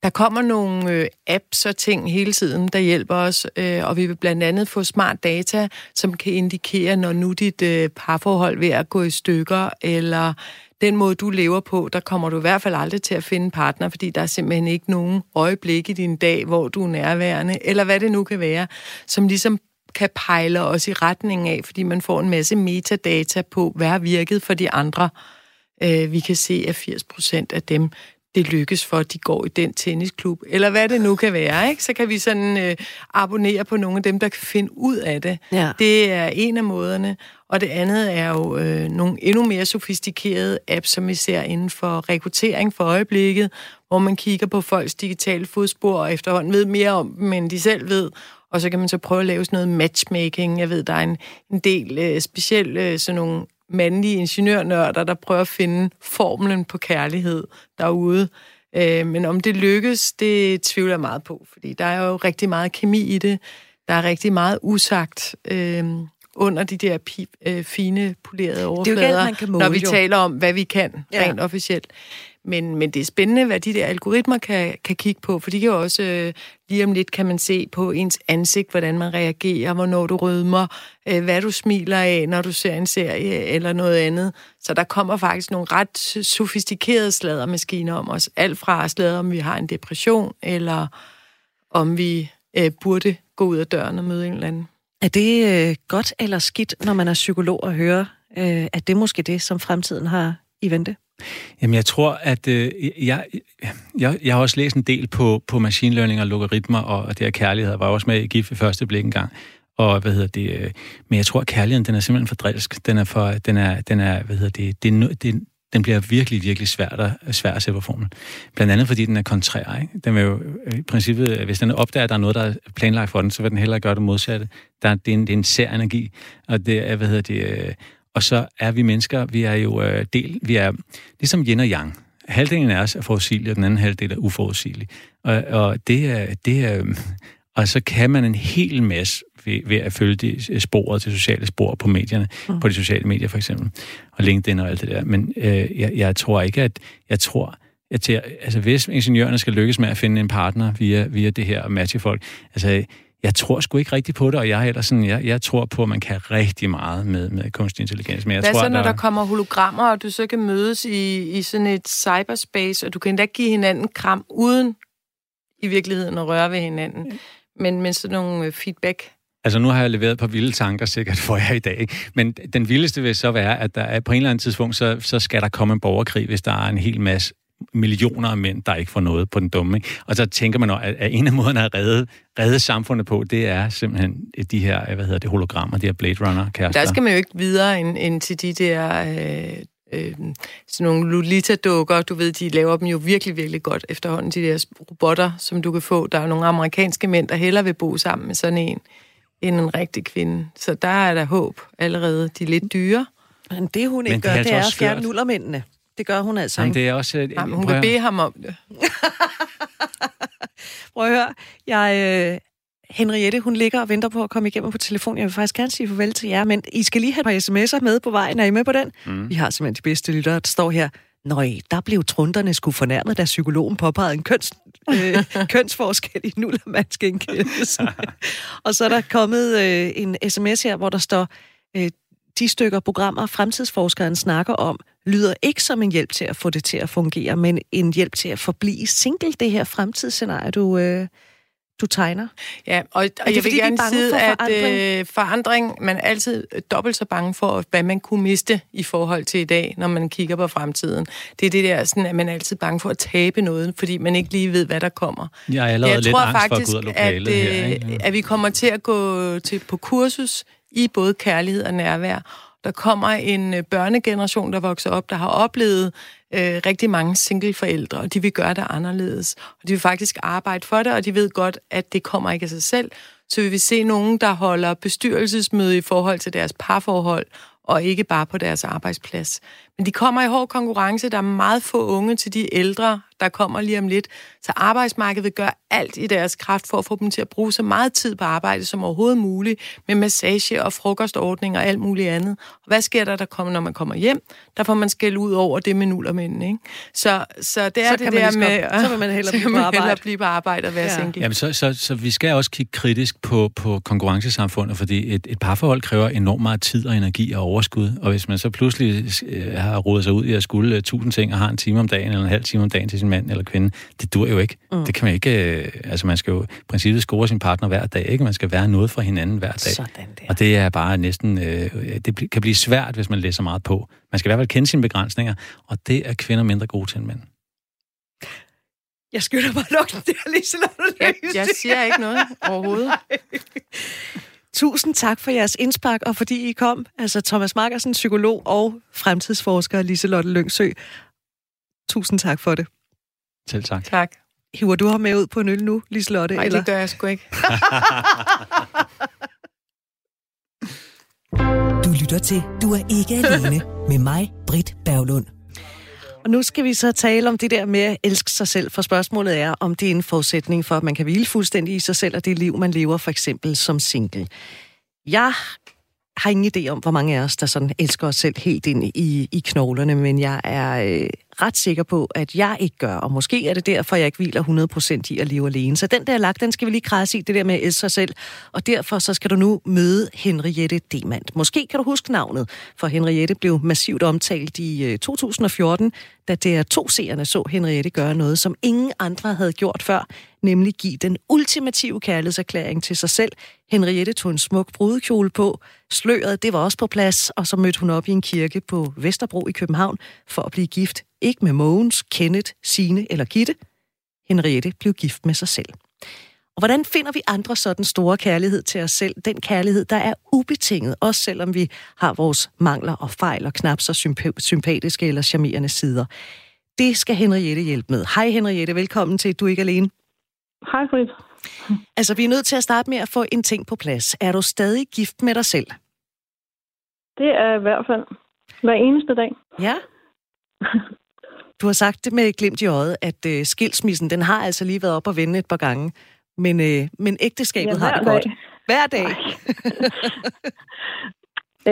Der kommer nogle øh, apps og ting hele tiden, der hjælper os, øh, og vi vil blandt andet få smart data, som kan indikere, når nu dit øh, parforhold ved at gå i stykker, eller den måde, du lever på, der kommer du i hvert fald aldrig til at finde en partner, fordi der er simpelthen ikke nogen øjeblik i din dag, hvor du er nærværende, eller hvad det nu kan være, som ligesom kan pejle os i retning af, fordi man får en masse metadata på, hvad har virket for de andre. Øh, vi kan se, at 80 procent af dem, det lykkes for, at de går i den tennisklub, eller hvad det nu kan være, ikke? Så kan vi sådan øh, abonnere på nogle af dem, der kan finde ud af det. Ja. Det er en af måderne. Og det andet er jo øh, nogle endnu mere sofistikerede apps, som vi ser inden for rekruttering for øjeblikket, hvor man kigger på folks digitale fodspor og efterhånden ved mere om dem, end de selv ved. Og så kan man så prøve at lave sådan noget matchmaking. Jeg ved, der er en, en del øh, specielt øh, sådan nogle mandlige ingeniørnørder, der prøver at finde formlen på kærlighed derude. Øh, men om det lykkes, det tvivler jeg meget på, fordi der er jo rigtig meget kemi i det. Der er rigtig meget usagt øh, under de der pi, øh, fine, polerede overflader, det er jo galt, man kan måle, når vi jo. taler om, hvad vi kan ja. rent officielt. Men, men det er spændende, hvad de der algoritmer kan, kan kigge på, for de kan også øh, lige om lidt kan man se på ens ansigt, hvordan man reagerer, hvornår du rødmer, øh, hvad du smiler af, når du ser en serie eller noget andet. Så der kommer faktisk nogle ret sofistikerede sladermaskiner om os. Alt fra slader, om vi har en depression, eller om vi øh, burde gå ud af døren og møde en eller anden. Er det øh, godt eller skidt, når man er psykolog og hører, øh, at det måske det, som fremtiden har i vente? Jamen, jeg tror, at øh, jeg, jeg, jeg har også læst en del på, på machine learning og logaritmer, og det her kærlighed jeg var også med i GIF i første blik engang. Og hvad hedder det? Øh, men jeg tror, at kærligheden, den er simpelthen for drilsk. Den er for, den er, den er hvad hedder det, det, det, den bliver virkelig, virkelig svært at, svær at sætte på formel. Blandt andet, fordi den er kontrær. Ikke? Den vil jo, øh, i princippet, øh, hvis den opdager, at der er noget, der er planlagt for den, så vil den hellere gøre det modsatte. Der, det, er en, det er en sær energi, og det er, hvad hedder det, øh, og så er vi mennesker, vi er jo øh, del, vi er ligesom yin og yang. Halvdelen af os er forudsigelige, og den anden halvdel er uforudsigelig. Og, og det er, det er, og så kan man en hel masse ved, ved at følge de sporet til sociale spor på medierne, mm. på de sociale medier for eksempel, og LinkedIn og alt det der. Men øh, jeg, jeg tror ikke, at jeg tror, at til, altså hvis ingeniørerne skal lykkes med at finde en partner via, via det her og matche folk, altså jeg tror sgu ikke rigtigt på det, og jeg, er sådan, jeg, jeg tror på, at man kan rigtig meget med, med kunstig intelligens. Men jeg Hvad tror, så, når der, der kommer hologrammer, og du så kan mødes i, i sådan et cyberspace, og du kan endda give hinanden kram, uden i virkeligheden at røre ved hinanden, men med sådan nogle øh, feedback Altså nu har jeg leveret på vilde tanker sikkert for jer i dag, ikke? men den vildeste vil så være, at der er på en eller anden tidspunkt, så, så skal der komme en borgerkrig, hvis der er en hel masse millioner af mænd, der ikke får noget på den dumme. Ikke? Og så tænker man, at, at en af måderne at redde, redde samfundet på, det er simpelthen de her, hvad hedder det, hologrammer, de her Blade Runner-kærester. Der skal man jo ikke videre end, end til de der... Øh, øh, sådan nogle Lolita-dukker, du ved, de laver dem jo virkelig, virkelig godt efterhånden, de der robotter, som du kan få. Der er nogle amerikanske mænd, der hellere vil bo sammen med sådan en, end en rigtig kvinde. Så der er der håb allerede. De er lidt dyre. Men det hun ikke Men det gør, er altså det er at fjerne nullermændene. Det gør hun altså Jamen, ikke. det er også... Jamen, hun kan bede ham om det. Prøv at høre. Jeg, øh, Henriette, hun ligger og venter på at komme igennem på telefon. Jeg vil faktisk gerne sige farvel til jer, men I skal lige have et par sms'er med på vejen. Er I med på den? Mm. Vi har simpelthen de bedste lyttere, der står her. Nøj, der blev trunderne sgu fornærmet, da psykologen påpegede en køns, øh, kønsforskel i nullermandsgenkendelsen. og så er der kommet øh, en sms her, hvor der står, øh, de stykker programmer, fremtidsforskeren snakker om, lyder ikke som en hjælp til at få det til at fungere, men en hjælp til at forblive single, det her fremtidsscenarie, du, øh, du tegner. Ja, og, og det, jeg fordi vil er gerne sige, for at forandring? øh, forandring, man er altid dobbelt så bange for, hvad man kunne miste i forhold til i dag, når man kigger på fremtiden. Det er det der, sådan, at man er altid bange for at tabe noget, fordi man ikke lige ved, hvad der kommer. Jeg er allerede jeg lidt tror angst faktisk, for at gå ud af lokalet at, her. øh, Ikke? at vi kommer til at gå til på kursus i både kærlighed og nærvær. Der kommer en øh, børnegeneration, der vokser op, der har oplevet øh, rigtig mange singleforældre, og de vil gøre det anderledes. Og de vil faktisk arbejde for det, og de ved godt, at det kommer ikke af sig selv. Så vi vil se nogen, der holder bestyrelsesmøde i forhold til deres parforhold, og ikke bare på deres arbejdsplads. Men de kommer i hård konkurrence. Der er meget få unge til de ældre, der kommer lige om lidt. Så arbejdsmarkedet vil gøre alt i deres kraft for at få dem til at bruge så meget tid på arbejde som overhovedet muligt, med massage og frokostordning og alt muligt andet. Og hvad sker der, der kommer, når man kommer hjem? Der får man skæld ud over det med nullermænd, ikke? Så, så det er Så det kan man der med... så vil man hellere blive vil på man arbejde. hellere blive på arbejde og være Ja. ja. single. Jamen, så, så, så vi skal også kigge kritisk på, på konkurrencesamfundet, fordi et, et parforhold kræver enormt meget tid og energi og overskud, og hvis man så pludselig øh, har rodet sig ud i at skulle øh, tusind ting og har en time om dagen eller en halv time om dagen til sin mand eller kvinde, det dur jo ikke. Mm. Det kan man ikke... Øh, altså, man skal jo i princippet score sin partner hver dag, ikke? Man skal være noget for hinanden hver dag. Sådan der. Og det er bare næsten... Øh, det kan blive svært, hvis man læser meget på. Man skal i hvert fald kende sine begrænsninger, og det er kvinder mindre gode til end mænd. Jeg skynder mig nok der, Liselotte Jeg, Lyngby. jeg siger ikke noget overhovedet. Tusind tak for jeres indspark, og fordi I kom. Altså Thomas Markersen, psykolog og fremtidsforsker Liselotte Lyngsø. Tusind tak for det. Selv tak. Tak. Hiver du ham med ud på en øl nu, Liselotte? Nej, eller? det gør jeg sgu ikke. Du lytter til Du er ikke alene med mig, Britt Berglund. Og nu skal vi så tale om det der med at elske sig selv, for spørgsmålet er, om det er en forudsætning for, at man kan hvile fuldstændig i sig selv, og det liv, man lever for eksempel som single. Jeg har ingen idé om, hvor mange af os, der sådan elsker os selv helt ind i, i knoglerne, men jeg er øh, ret sikker på, at jeg ikke gør, og måske er det derfor, jeg ikke hviler 100% i at leve alene. Så den der lagt, den skal vi lige krasse i, det der med at elske sig selv, og derfor så skal du nu møde Henriette Demand. Måske kan du huske navnet, for Henriette blev massivt omtalt i øh, 2014, da det er to seerne så Henriette gøre noget, som ingen andre havde gjort før, nemlig give den ultimative kærlighedserklæring til sig selv. Henriette tog en smuk brudekjole på, sløret, det var også på plads, og så mødte hun op i en kirke på Vesterbro i København for at blive gift. Ikke med Mogens, Kenneth, Sine eller Gitte. Henriette blev gift med sig selv. Og hvordan finder vi andre sådan store kærlighed til os selv? Den kærlighed, der er ubetinget, også selvom vi har vores mangler og fejl og knap så symp- sympatiske eller charmerende sider. Det skal Henriette hjælpe med. Hej Henriette, velkommen til Du er ikke alene. Hej, Britt. Altså, vi er nødt til at starte med at få en ting på plads. Er du stadig gift med dig selv? Det er i hvert fald hver eneste dag. Ja. Du har sagt det med glimt i øjet, at øh, skilsmissen, den har altså lige været op og vende et par gange. Men, øh, men ægteskabet Ja, har det godt. dag. Hver dag.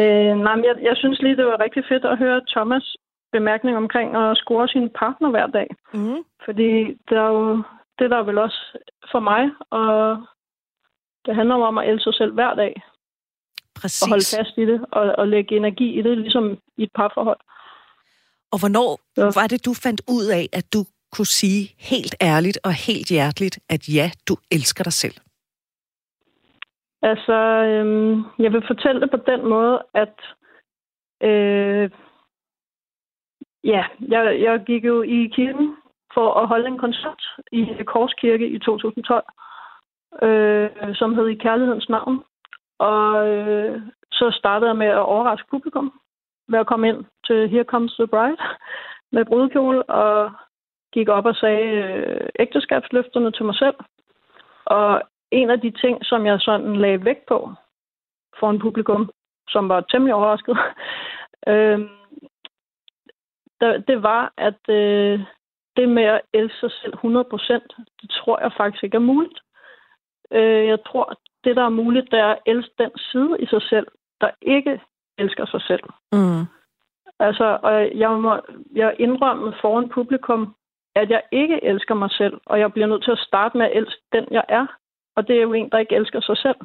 Øh, nej, men jeg, jeg synes lige, det var rigtig fedt at høre Thomas bemærkning omkring at score sin partner hver dag. Mm. Fordi det er jo det, der er vel også for mig, og Det handler om at elske sig selv hver dag. Præcis. Og holde fast i det, og, og lægge energi i det, ligesom i et parforhold. Og hvornår Ja. var det, du fandt ud af, at du kunne sige helt ærligt og helt hjerteligt, at ja, du elsker dig selv? Altså, øhm, jeg vil fortælle det på den måde, at øh, ja, jeg, jeg gik jo i kirken for at holde en koncert i Korskirke i 2012, øh, som hed I Kærlighedens Navn. Og øh, så startede jeg med at overraske publikum ved at komme ind til Here Comes the Bride med brudekjole og gik op og sagde øh, ægteskabsløfterne til mig selv. Og en af de ting, som jeg sådan lagde vægt på for en publikum, som var temmelig overrasket, øh, det var, at øh, det med at elske sig selv 100%, det tror jeg faktisk ikke er muligt. Øh, jeg tror, det der er muligt, det er at elske den side i sig selv, der ikke elsker sig selv. Mm. Altså, og jeg må jeg indrømme foran publikum, at jeg ikke elsker mig selv, og jeg bliver nødt til at starte med at elske den, jeg er. Og det er jo en, der ikke elsker sig selv.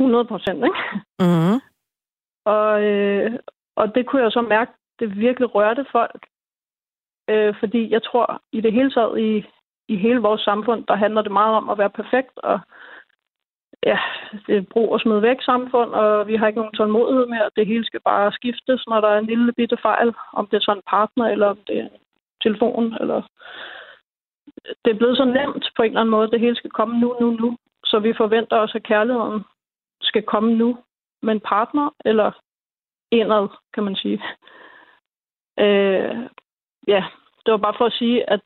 100 procent, ikke? Mm. Og, øh, og det kunne jeg så mærke, det virkelig rørte folk. Øh, fordi jeg tror, i det hele taget, i, i hele vores samfund, der handler det meget om at være perfekt, og ja, det er brug og smid væk samfund, og vi har ikke nogen tålmodighed mere. Det hele skal bare skiftes, når der er en lille bitte fejl, om det er sådan en partner, eller om det er en telefon, eller... Det er blevet så nemt på en eller anden måde, det hele skal komme nu, nu, nu. Så vi forventer også, at kærligheden skal komme nu med en partner, eller indad, kan man sige. Øh, ja, det var bare for at sige, at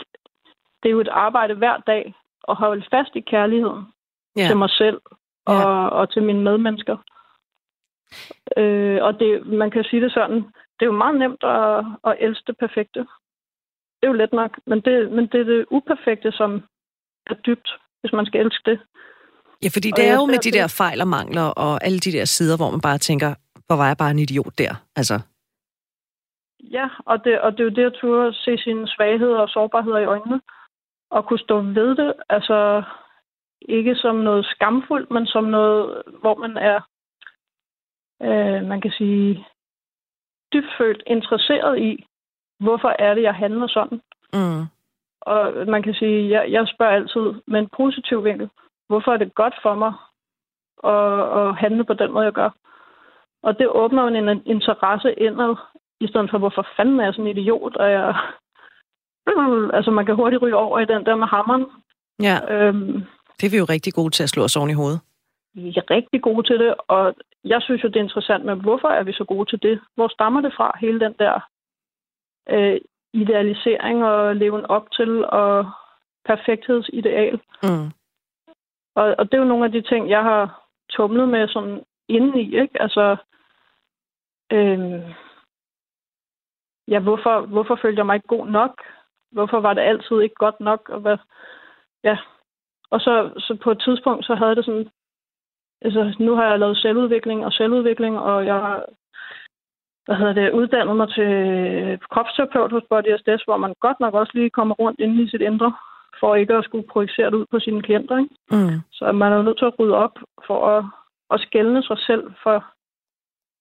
det er jo et arbejde hver dag at holde fast i kærligheden Ja. til mig selv og, Ja. og til mine medmennesker. Øh, og det, man kan sige det sådan, det er jo meget nemt at, at elske det perfekte. Det er jo let nok, men det, men det er det uperfekte, som er dybt, hvis man skal elske det. Ja, fordi Og det er jeg jo med de det- der fejl og mangler, og alle de der sider, hvor man bare tænker, hvor var jeg bare en idiot der. Altså, Ja, og det, og det er jo det at turde se sine svagheder og sårbarheder i øjnene, og kunne stå ved det, altså ikke som noget skamfuldt, men som noget, hvor man er, øh, man kan sige, dybfølt interesseret i, hvorfor er det, jeg handler sådan. mm. Og man kan sige, jeg, jeg spørger altid med en positiv vinkel, hvorfor er det godt for mig at, at handle på den måde, jeg gør. Og det åbner jo en interesse indad, i stedet for, hvorfor fanden er jeg sådan en idiot, og jeg... Altså, man kan hurtigt ryge over i den der med hammeren. ja, Øhm, det er vi jo rigtig gode til at slå os oven i hovedet. vi er rigtig gode til det, og jeg synes jo, det er interessant med, hvorfor er vi så gode til det? Hvor stammer det fra, hele den der øh, idealisering og leven op til og perfekthedsideal? Mm. Og, og det er jo nogle af de ting, jeg har tumlet med sådan indeni, ikke? Altså, øhm, ja, hvorfor, hvorfor følte jeg mig ikke god nok? Hvorfor var det altid ikke godt nok? Og hvad, ja. Og så, så på et tidspunkt, så havde det sådan, altså nu har jeg lavet selvudvikling og selvudvikling, og jeg hvad hedder det, uddannet mig til kropsterapeut hos Body SDS, hvor man godt nok også lige kommer rundt inde i sit indre, for ikke at skulle projicere det ud på sine klienter. Ikke? Mm. Så man er jo nødt til at rydde op for at, at skælne sig selv for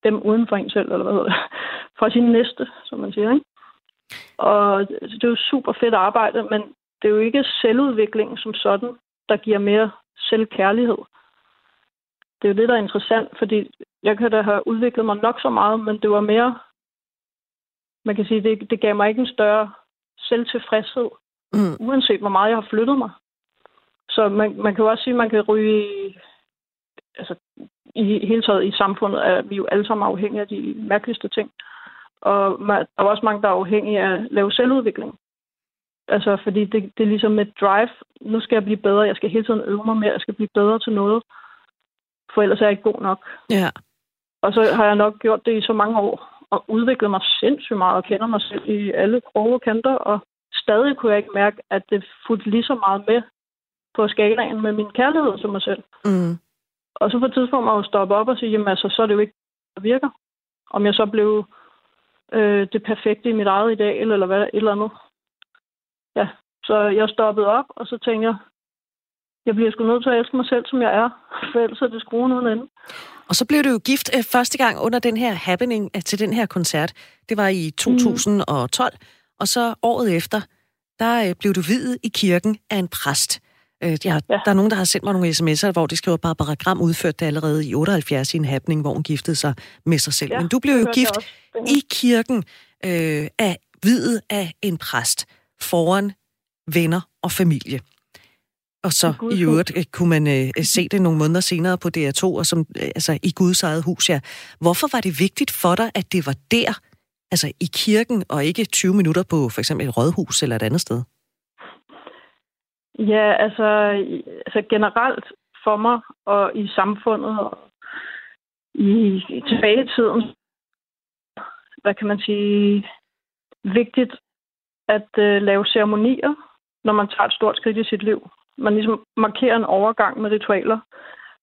dem uden for en selv, eller hvad hedder det, fra sin næste, som man siger. Ikke? Og det er jo super fedt arbejde, men det er jo ikke selvudvikling som sådan, der giver mere selvkærlighed. Det er jo det, der er interessant, fordi jeg kan da have udviklet mig nok så meget, men det var mere, man kan sige, det, det gav mig ikke en større selvtilfredshed, Mm. uanset hvor meget jeg har flyttet mig. Så man, man kan jo også sige, at man kan ryge altså, i hele taget i samfundet, er vi jo alle sammen afhængige af de mærkeligste ting. Og man, der er også mange, der er afhængige af at lave selvudvikling. Altså, fordi det, det er ligesom et drive. Nu skal jeg blive bedre. Jeg skal hele tiden øve mig mere. Jeg skal blive bedre til noget. For ellers er jeg ikke god nok. Ja. Og så har jeg nok gjort det i så mange år. Og udviklet mig sindssygt meget og kender mig selv i alle kroge og kanter. Og stadig kunne jeg ikke mærke, at det fulgte lige så meget med på skalaen med min kærlighed til mig selv. Mm. Og så på et tidspunkt må jeg jo stoppe op og sige, jamen altså, så er det jo ikke, der virker. Om jeg så blev øh, det perfekte i mit eget ideal, eller hvad, et eller andet. Ja, så jeg stoppede op, og så tænkte jeg, jeg bliver sgu nødt til at elske mig selv, som jeg er, for ellers er det skruen uden ende. Og så blev du jo gift øh, første gang under den her happening øh, til den her koncert. Det var i 2012, mm. og så året efter, der øh, blev du videt i kirken af en præst. Øh, ja, ja. Der er nogen, der har sendt mig nogle sms'er, hvor de skriver, at Barbara Gram udførte det allerede i 78 i en happening, hvor hun giftede sig med sig selv. Ja, Men du blev jo gift i kirken øh, af videt af en præst foran venner og familie. Og så i øvrigt øh, kunne man øh, se det nogle måneder senere på DR2, og som, øh, altså i Guds eget hus, ja. Hvorfor var det vigtigt for dig, at det var der, altså i kirken, og ikke 20 minutter på for eksempel et rådhus eller et andet sted? Ja, altså, altså generelt for mig og i samfundet og i, i tilbagetiden, hvad kan man sige, vigtigt at øh, lave ceremonier, når man tager et stort skridt i sit liv. Man ligesom markerer en overgang med ritualer.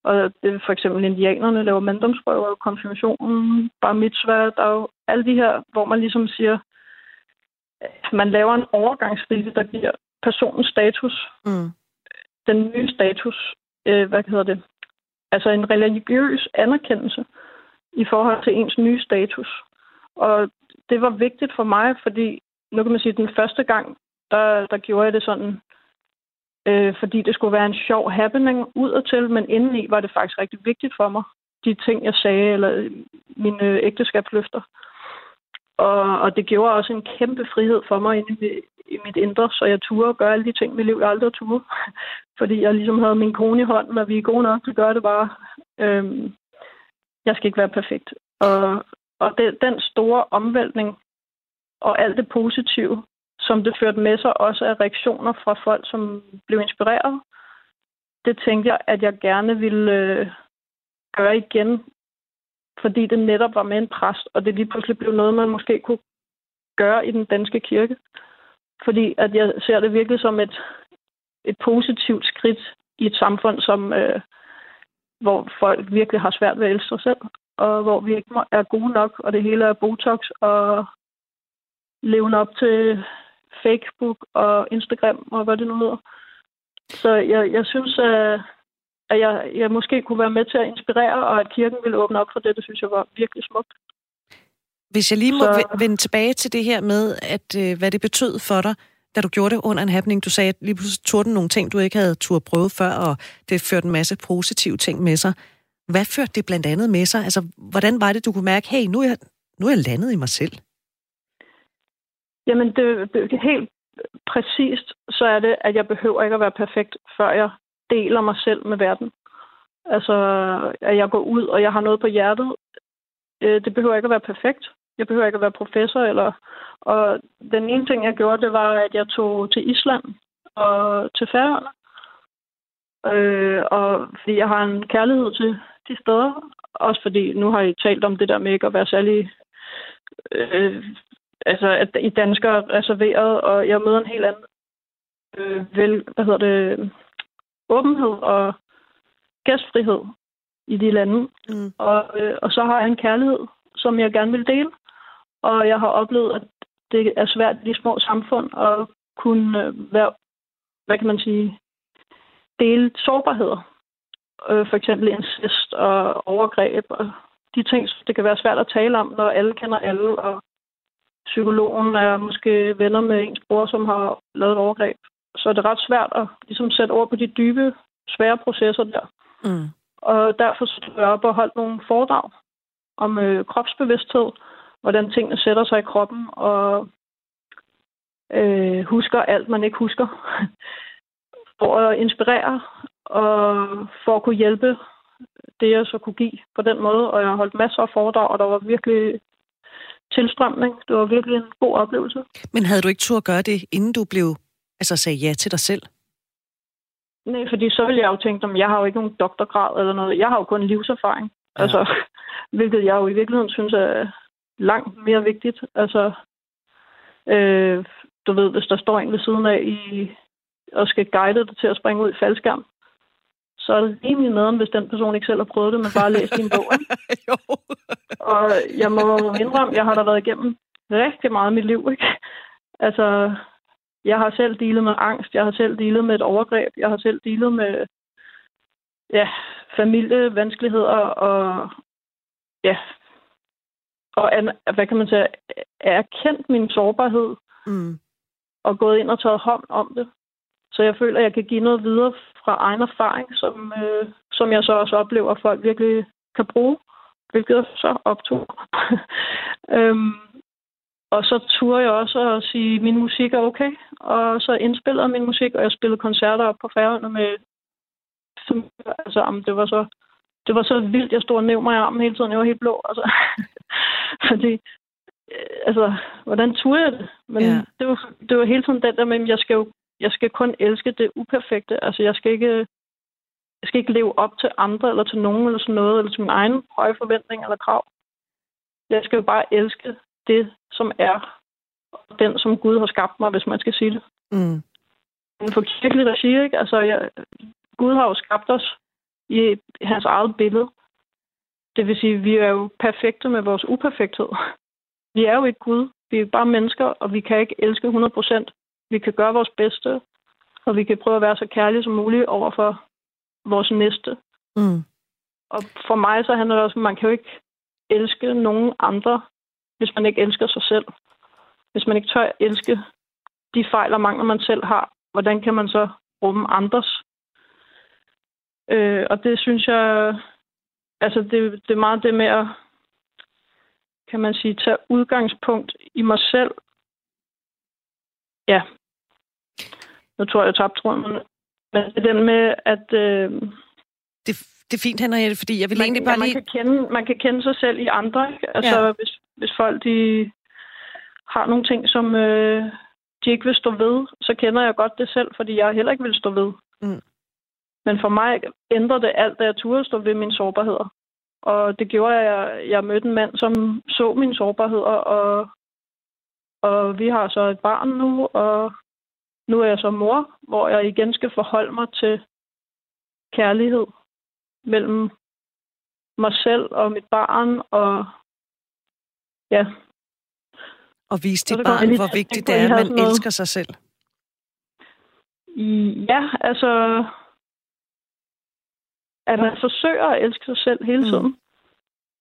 Og det er for eksempel indianerne laver manddomsprøver, konfirmationen, bar mitzvah, der er jo alle de her, hvor man ligesom siger, man laver en overgangsrite, der giver personens status. Mm. Den nye status, øh, hvad hedder det? Altså en religiøs anerkendelse i forhold til ens nye status. Og det var vigtigt for mig, fordi nu kan man sige, at den første gang, der, der gjorde jeg det sådan, øh, fordi det skulle være en sjov happening udadtil, men indeni var det faktisk rigtig vigtigt for mig, de ting, jeg sagde, eller mine ægteskabsløfter. Og, og det gjorde også en kæmpe frihed for mig inde i, i mit indre, så jeg turde gøre alle de ting, mit liv jeg aldrig turde. Fordi jeg ligesom havde min kone i hånden, og vi er gode nok til at gøre det bare. Øhm, jeg skal ikke være perfekt. Og, og det, den store omvæltning og alt det positive, som det førte med sig, også af reaktioner fra folk, som blev inspireret, det tænkte jeg, at jeg gerne ville øh, gøre igen, fordi det netop var med en præst, og det lige pludselig blev noget, man måske kunne gøre i den danske kirke. Fordi at jeg ser det virkelig som et, et positivt skridt i et samfund, som, øh, hvor folk virkelig har svært ved at elske sig selv, og hvor vi ikke er gode nok, og det hele er botox, og levende op til Facebook og Instagram og hvad det nu hedder. Så jeg, jeg synes, øh, at jeg, jeg måske kunne være med til at inspirere, og at kirken ville åbne op for det, det synes jeg var virkelig smukt. Hvis jeg lige må så... vende tilbage til det her med, at øh, hvad det betød for dig, da du gjorde det under en happening. Du sagde, at lige pludselig turde nogle ting, du ikke havde tur prøve før, og det førte en masse positive ting med sig. Hvad førte det blandt andet med sig? Altså, hvordan var det, du kunne mærke, hey, nu er jeg, nu er jeg landet i mig selv? Jamen, det, det, helt præcist, så er det, at jeg behøver ikke at være perfekt, før jeg deler mig selv med verden. Altså, at jeg går ud, og jeg har noget på hjertet. Øh, det behøver ikke at være perfekt. Jeg behøver ikke at være professor. Eller, og den ene ting, jeg gjorde, det var, at jeg tog til Island og til Færøerne. Øh, og fordi jeg har en kærlighed til de steder. Også fordi, nu har I talt om det der med ikke at være særlig øh, altså, at I danskere er reserveret, og jeg møder en helt anden øh, vel, hvad hedder det, åbenhed og gæstfrihed i de lande. Mm. Og, øh, og så har jeg en kærlighed, som jeg gerne vil dele. Og jeg har oplevet, at det er svært i de små samfund at kunne øh, være, hvad kan man sige, dele sårbarheder. Øh, for eksempel incest og overgreb og de ting, det kan være svært at tale om, når alle kender alle, og psykologen er måske venner med ens bror, som har lavet et overgreb. Så er det ret svært at ligesom, sætte ord på de dybe, svære processer der. Mm. Og derfor stod jeg op og holdt nogle foredrag om øh, kropsbevidsthed, hvordan tingene sætter sig i kroppen, og øh, husker alt, man ikke husker. for at inspirere, og for at kunne hjælpe det, jeg så kunne give på den måde. Og jeg har holdt masser af foredrag, og der var virkelig tilstrømning. Det var virkelig en god oplevelse. Men havde du ikke tur at gøre det, inden du blev, altså sagde ja til dig selv? Nej, fordi så ville jeg jo tænke, at jeg har jo ikke nogen doktorgrad eller noget. Jeg har jo kun livserfaring. Ja. Altså, hvilket jeg jo i virkeligheden synes er langt mere vigtigt. Altså, øh, du ved, hvis der står en ved siden af i, og skal guide dig til at springe ud i faldskærm, så er det rimelig nederen, hvis den person ikke selv har prøvet det, men bare læst din bog. jo. og jeg må indrømme, jeg har da været igennem rigtig meget i mit liv. Ikke? Altså, jeg har selv dealet med angst, jeg har selv dealet med et overgreb, jeg har selv dealet med ja, familievanskeligheder og ja, og hvad kan man sige, erkendt min sårbarhed Mm. og gået ind og taget hånd om det. Så jeg føler, at jeg kan give noget videre fra egen erfaring, som, øh, som jeg så også oplever, at folk virkelig kan bruge, hvilket jeg så optog. øhm, og så turde jeg også at sige, at min musik er okay. Og så indspillede min musik, og jeg spillede koncerter op på færgerne med... Som, altså, jamen, det var så det var så vildt, jeg stod og nævnte mig i armen hele tiden. Jeg var helt blå. Altså. Fordi, øh, altså, hvordan turde jeg det? Men Ja. det, var, det var hele tiden den der med, at jeg skal jo jeg skal kun elske det uperfekte. Altså, jeg skal ikke, jeg skal ikke leve op til andre, eller til nogen, eller sådan noget, eller til min egen høje forventning eller krav. Jeg skal jo bare elske det, som er den, som Gud har skabt mig, hvis man skal sige det. Mm. For kirkelig regi, ikke? Altså, jeg, Gud har jo skabt os i hans eget billede. Det vil sige, vi er jo perfekte med vores uperfekthed. Vi er jo ikke Gud. Vi er bare mennesker, og vi kan ikke elske 100%. Vi kan gøre vores bedste, og vi kan prøve at være så kærlige som muligt over for vores næste. Mm. Og for mig så handler det også om, at man kan jo ikke elske nogen andre, hvis man ikke elsker sig selv. Hvis man ikke tør elske de fejl og mangler, man selv har, hvordan kan man så rumme andres? Øh, og det synes jeg, altså det, det er meget det med at, kan man sige, tage udgangspunkt i mig selv. Ja. Nu tror jeg, jeg tabte tråden, men det er den med, at... Øh, Det, det er fint, Henriette, fordi jeg vil man, egentlig ja, bare man, lige... kan kende, man kan kende sig selv i andre. Ikke? Altså, Ja. ja. hvis, hvis folk de har nogle ting, som øh, de ikke vil stå ved, så kender jeg godt det selv, fordi jeg heller ikke vil stå ved. Mm. Men for mig ændrer det alt, da jeg turde stå ved mine sårbarheder. Og det gjorde, at jeg, jeg mødte en mand, som så mine sårbarheder, og, og vi har så et barn nu, og nu er jeg så mor, hvor jeg igen skal forholde mig til kærlighed mellem mig selv og mit barn, og ja, Og vise dit barn, lige hvor vigtigt det er, at man elsker sig selv. Ja, altså, at man forsøger at elske sig selv hele Mm. tiden. Mm.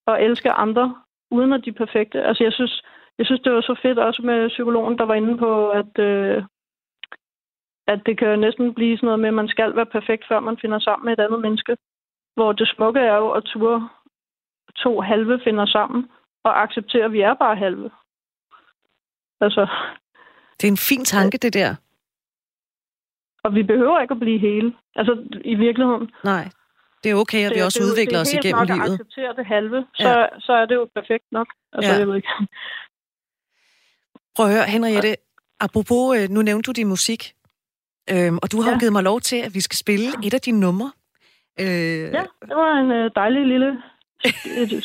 Og elske andre, uden at de er perfekte. Altså, jeg synes, jeg synes, det var så fedt også med psykologen, der var inde på, at, øh, at det kan jo næsten blive sådan noget med, at man skal være perfekt, før man finder sammen med et andet menneske. Hvor det smukke er jo at ture to halve finder sammen, og acceptere, at vi er bare halve. Altså, Det er en fin tanke, det der. og vi behøver ikke at blive hele. Altså, i virkeligheden. Nej, det er okay, at vi Det- også det er udvikler det os er helt igennem nok at livet. acceptere det halve, så, ja. så er det jo perfekt nok. Altså, Ja. jeg ved ikke. Prøv at høre, Henriette, apropos, øh, nu nævnte du din musik, øhm, og du har ja. jo givet mig lov til, at vi skal spille et af dine numre. Øh, Ja, det var en øh, dejlig lille,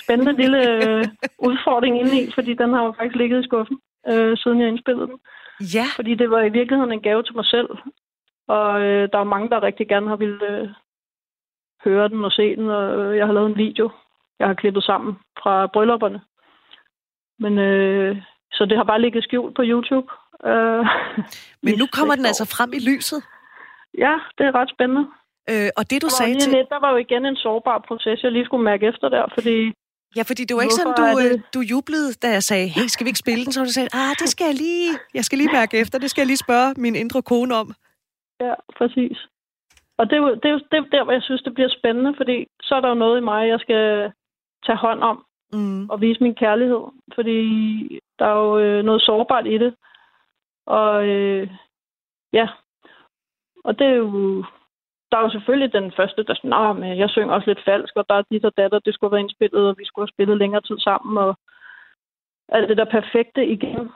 spændende lille øh, udfordring indeni, fordi den har jo faktisk ligget i skuffen, øh, siden jeg indspillede den. ja, Fordi det var i virkeligheden en gave til mig selv. Og øh, der er mange, der rigtig gerne har ville øh, høre den og se den, og jeg har lavet en video, jeg har klippet sammen fra bryllupperne. Men øh, så det har bare ligget skjult på YouTube. Øh, men nu kommer den altså frem i lyset. Ja, det er ret spændende. Øh, og det, du var, sagde til... lidt, der var jo igen en sårbar proces, jeg lige skulle mærke efter der, fordi Ja, fordi det var ikke sådan, du, er øh, det- du jublede, da jeg sagde, hey, skal vi ikke spille den? Så du sagde, ah, det skal jeg lige, jeg skal lige mærke efter, det skal jeg lige spørge min indre kone om. Ja, præcis. Og det er, jo, det, er jo, det er der, hvor jeg synes, det bliver spændende, fordi så er der jo noget i mig, jeg skal tage hånd om Mm. og vise min kærlighed. Fordi der er jo øh, noget sårbart i det. Og øh, ja, og det er jo... Der er jo selvfølgelig den første, der sådan, "Nå, men jeg synger også lidt falsk, og der er dit og datter, det skulle have været indspillet, og vi skulle have spillet længere tid sammen, og alt det der perfekte igen.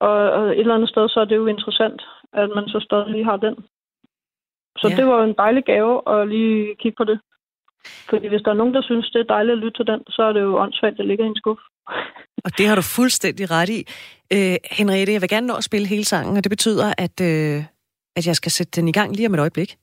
Og, og et eller andet sted, så er det jo interessant, at man så stadig lige har den. Så Ja. det var en dejlig gave at lige kigge på det. Fordi hvis der er nogen, der synes, det er dejligt at lytte til den, så er det jo åndssvagt, det ligger i en skuffe. Og det har du fuldstændig ret i. Øh, Henriette, jeg vil gerne nå at spille hele sangen, og det betyder, at, øh, at jeg skal sætte den i gang lige om et øjeblik.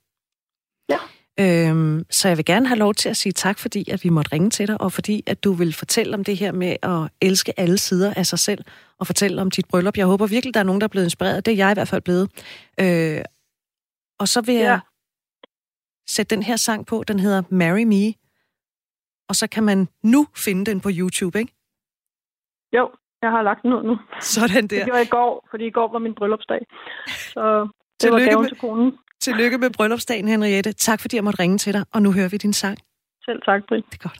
Ja. Øhm, så jeg vil gerne have lov til at sige tak, fordi at vi måtte ringe til dig, og fordi at du vil fortælle om det her med at elske alle sider af sig selv, og fortælle om dit bryllup. Jeg håber virkelig, der er nogen, der er blevet inspireret. Det er jeg i hvert fald blevet. Øh, og så vil ja. jeg sætte den her sang på. Den hedder Marry Me. Og så kan man nu finde den på YouTube, ikke? Jo, jeg har lagt den ud nu. Sådan der. Det var i går, fordi i går var min bryllupsdag. Så det tillykke var gaven med, til konen. Tillykke med bryllupsdagen, Henriette. Tak fordi jeg måtte ringe til dig, og nu hører vi din sang. Selv tak, Britt. Det er godt.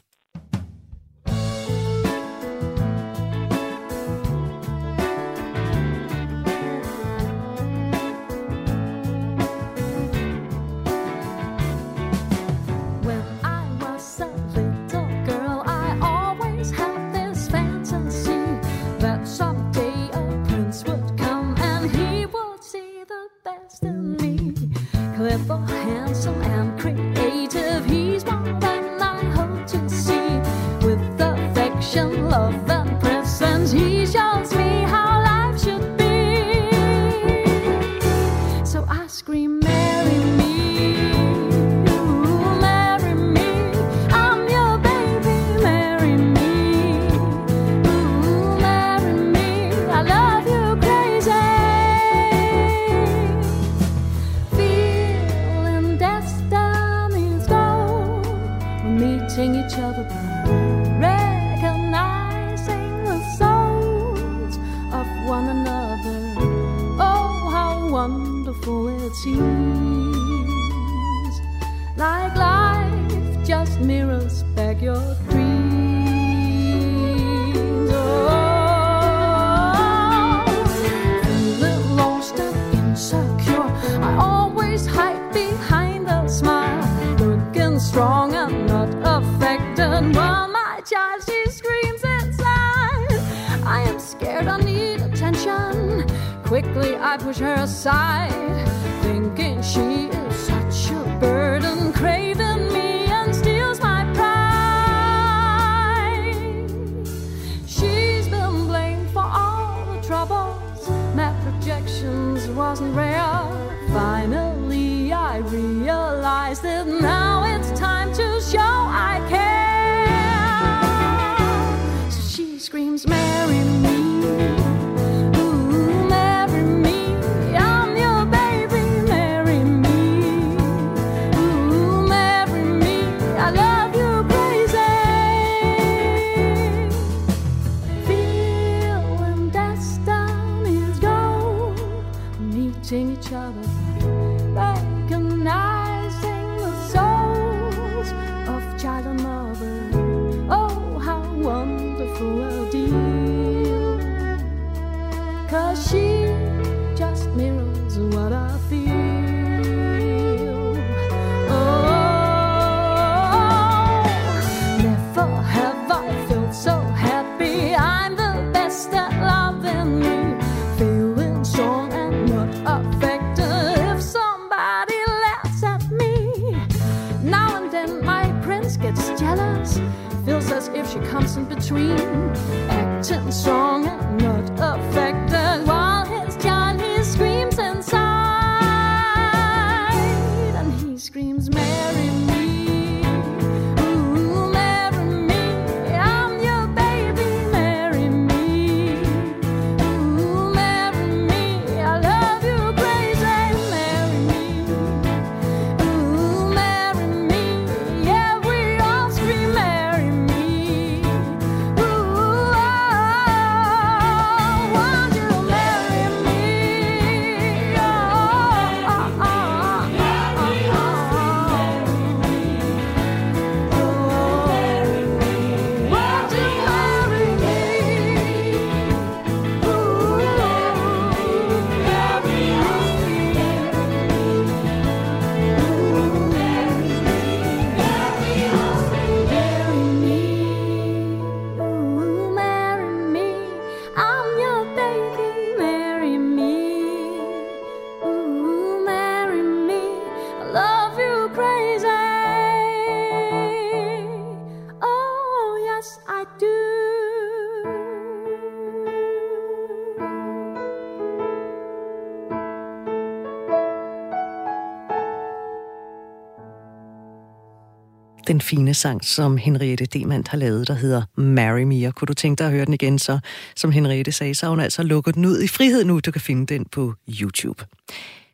Den fine sang, som Henriette Demand har lavet, der hedder Marry Me. Og kunne du tænke dig at høre den igen, så som Henriette sagde, så har hun altså lukket den ud i frihed nu. Du kan finde den på YouTube.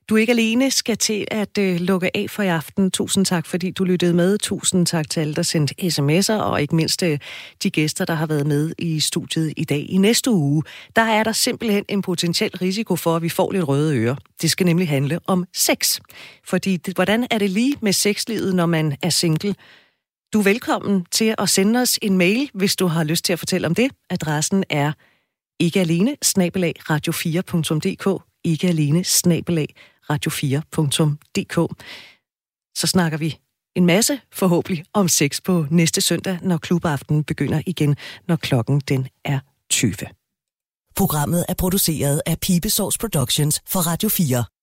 Du er ikke alene skal til at øh, lukke af for i aften. Tusind tak, fordi du lyttede med. Tusind tak til alle, der sendte sms'er, og ikke mindst øh, de gæster, der har været med i studiet i dag. I næste uge, der er der simpelthen en potentiel risiko for, at vi får lidt røde ører. Det skal nemlig handle om sex. Fordi det, hvordan er det lige med sexlivet, når man er single? Du er velkommen til at sende os en mail, hvis du har lyst til at fortælle om det. Adressen er ikke alene, snabelag radio4.dk, ikke alene, snabelag radio4.dk. Så snakker vi en masse forhåbentlig om sex på næste søndag, når klubaftenen begynder igen, når klokken den er 20. Programmet er produceret af Pibesource Productions for Radio 4.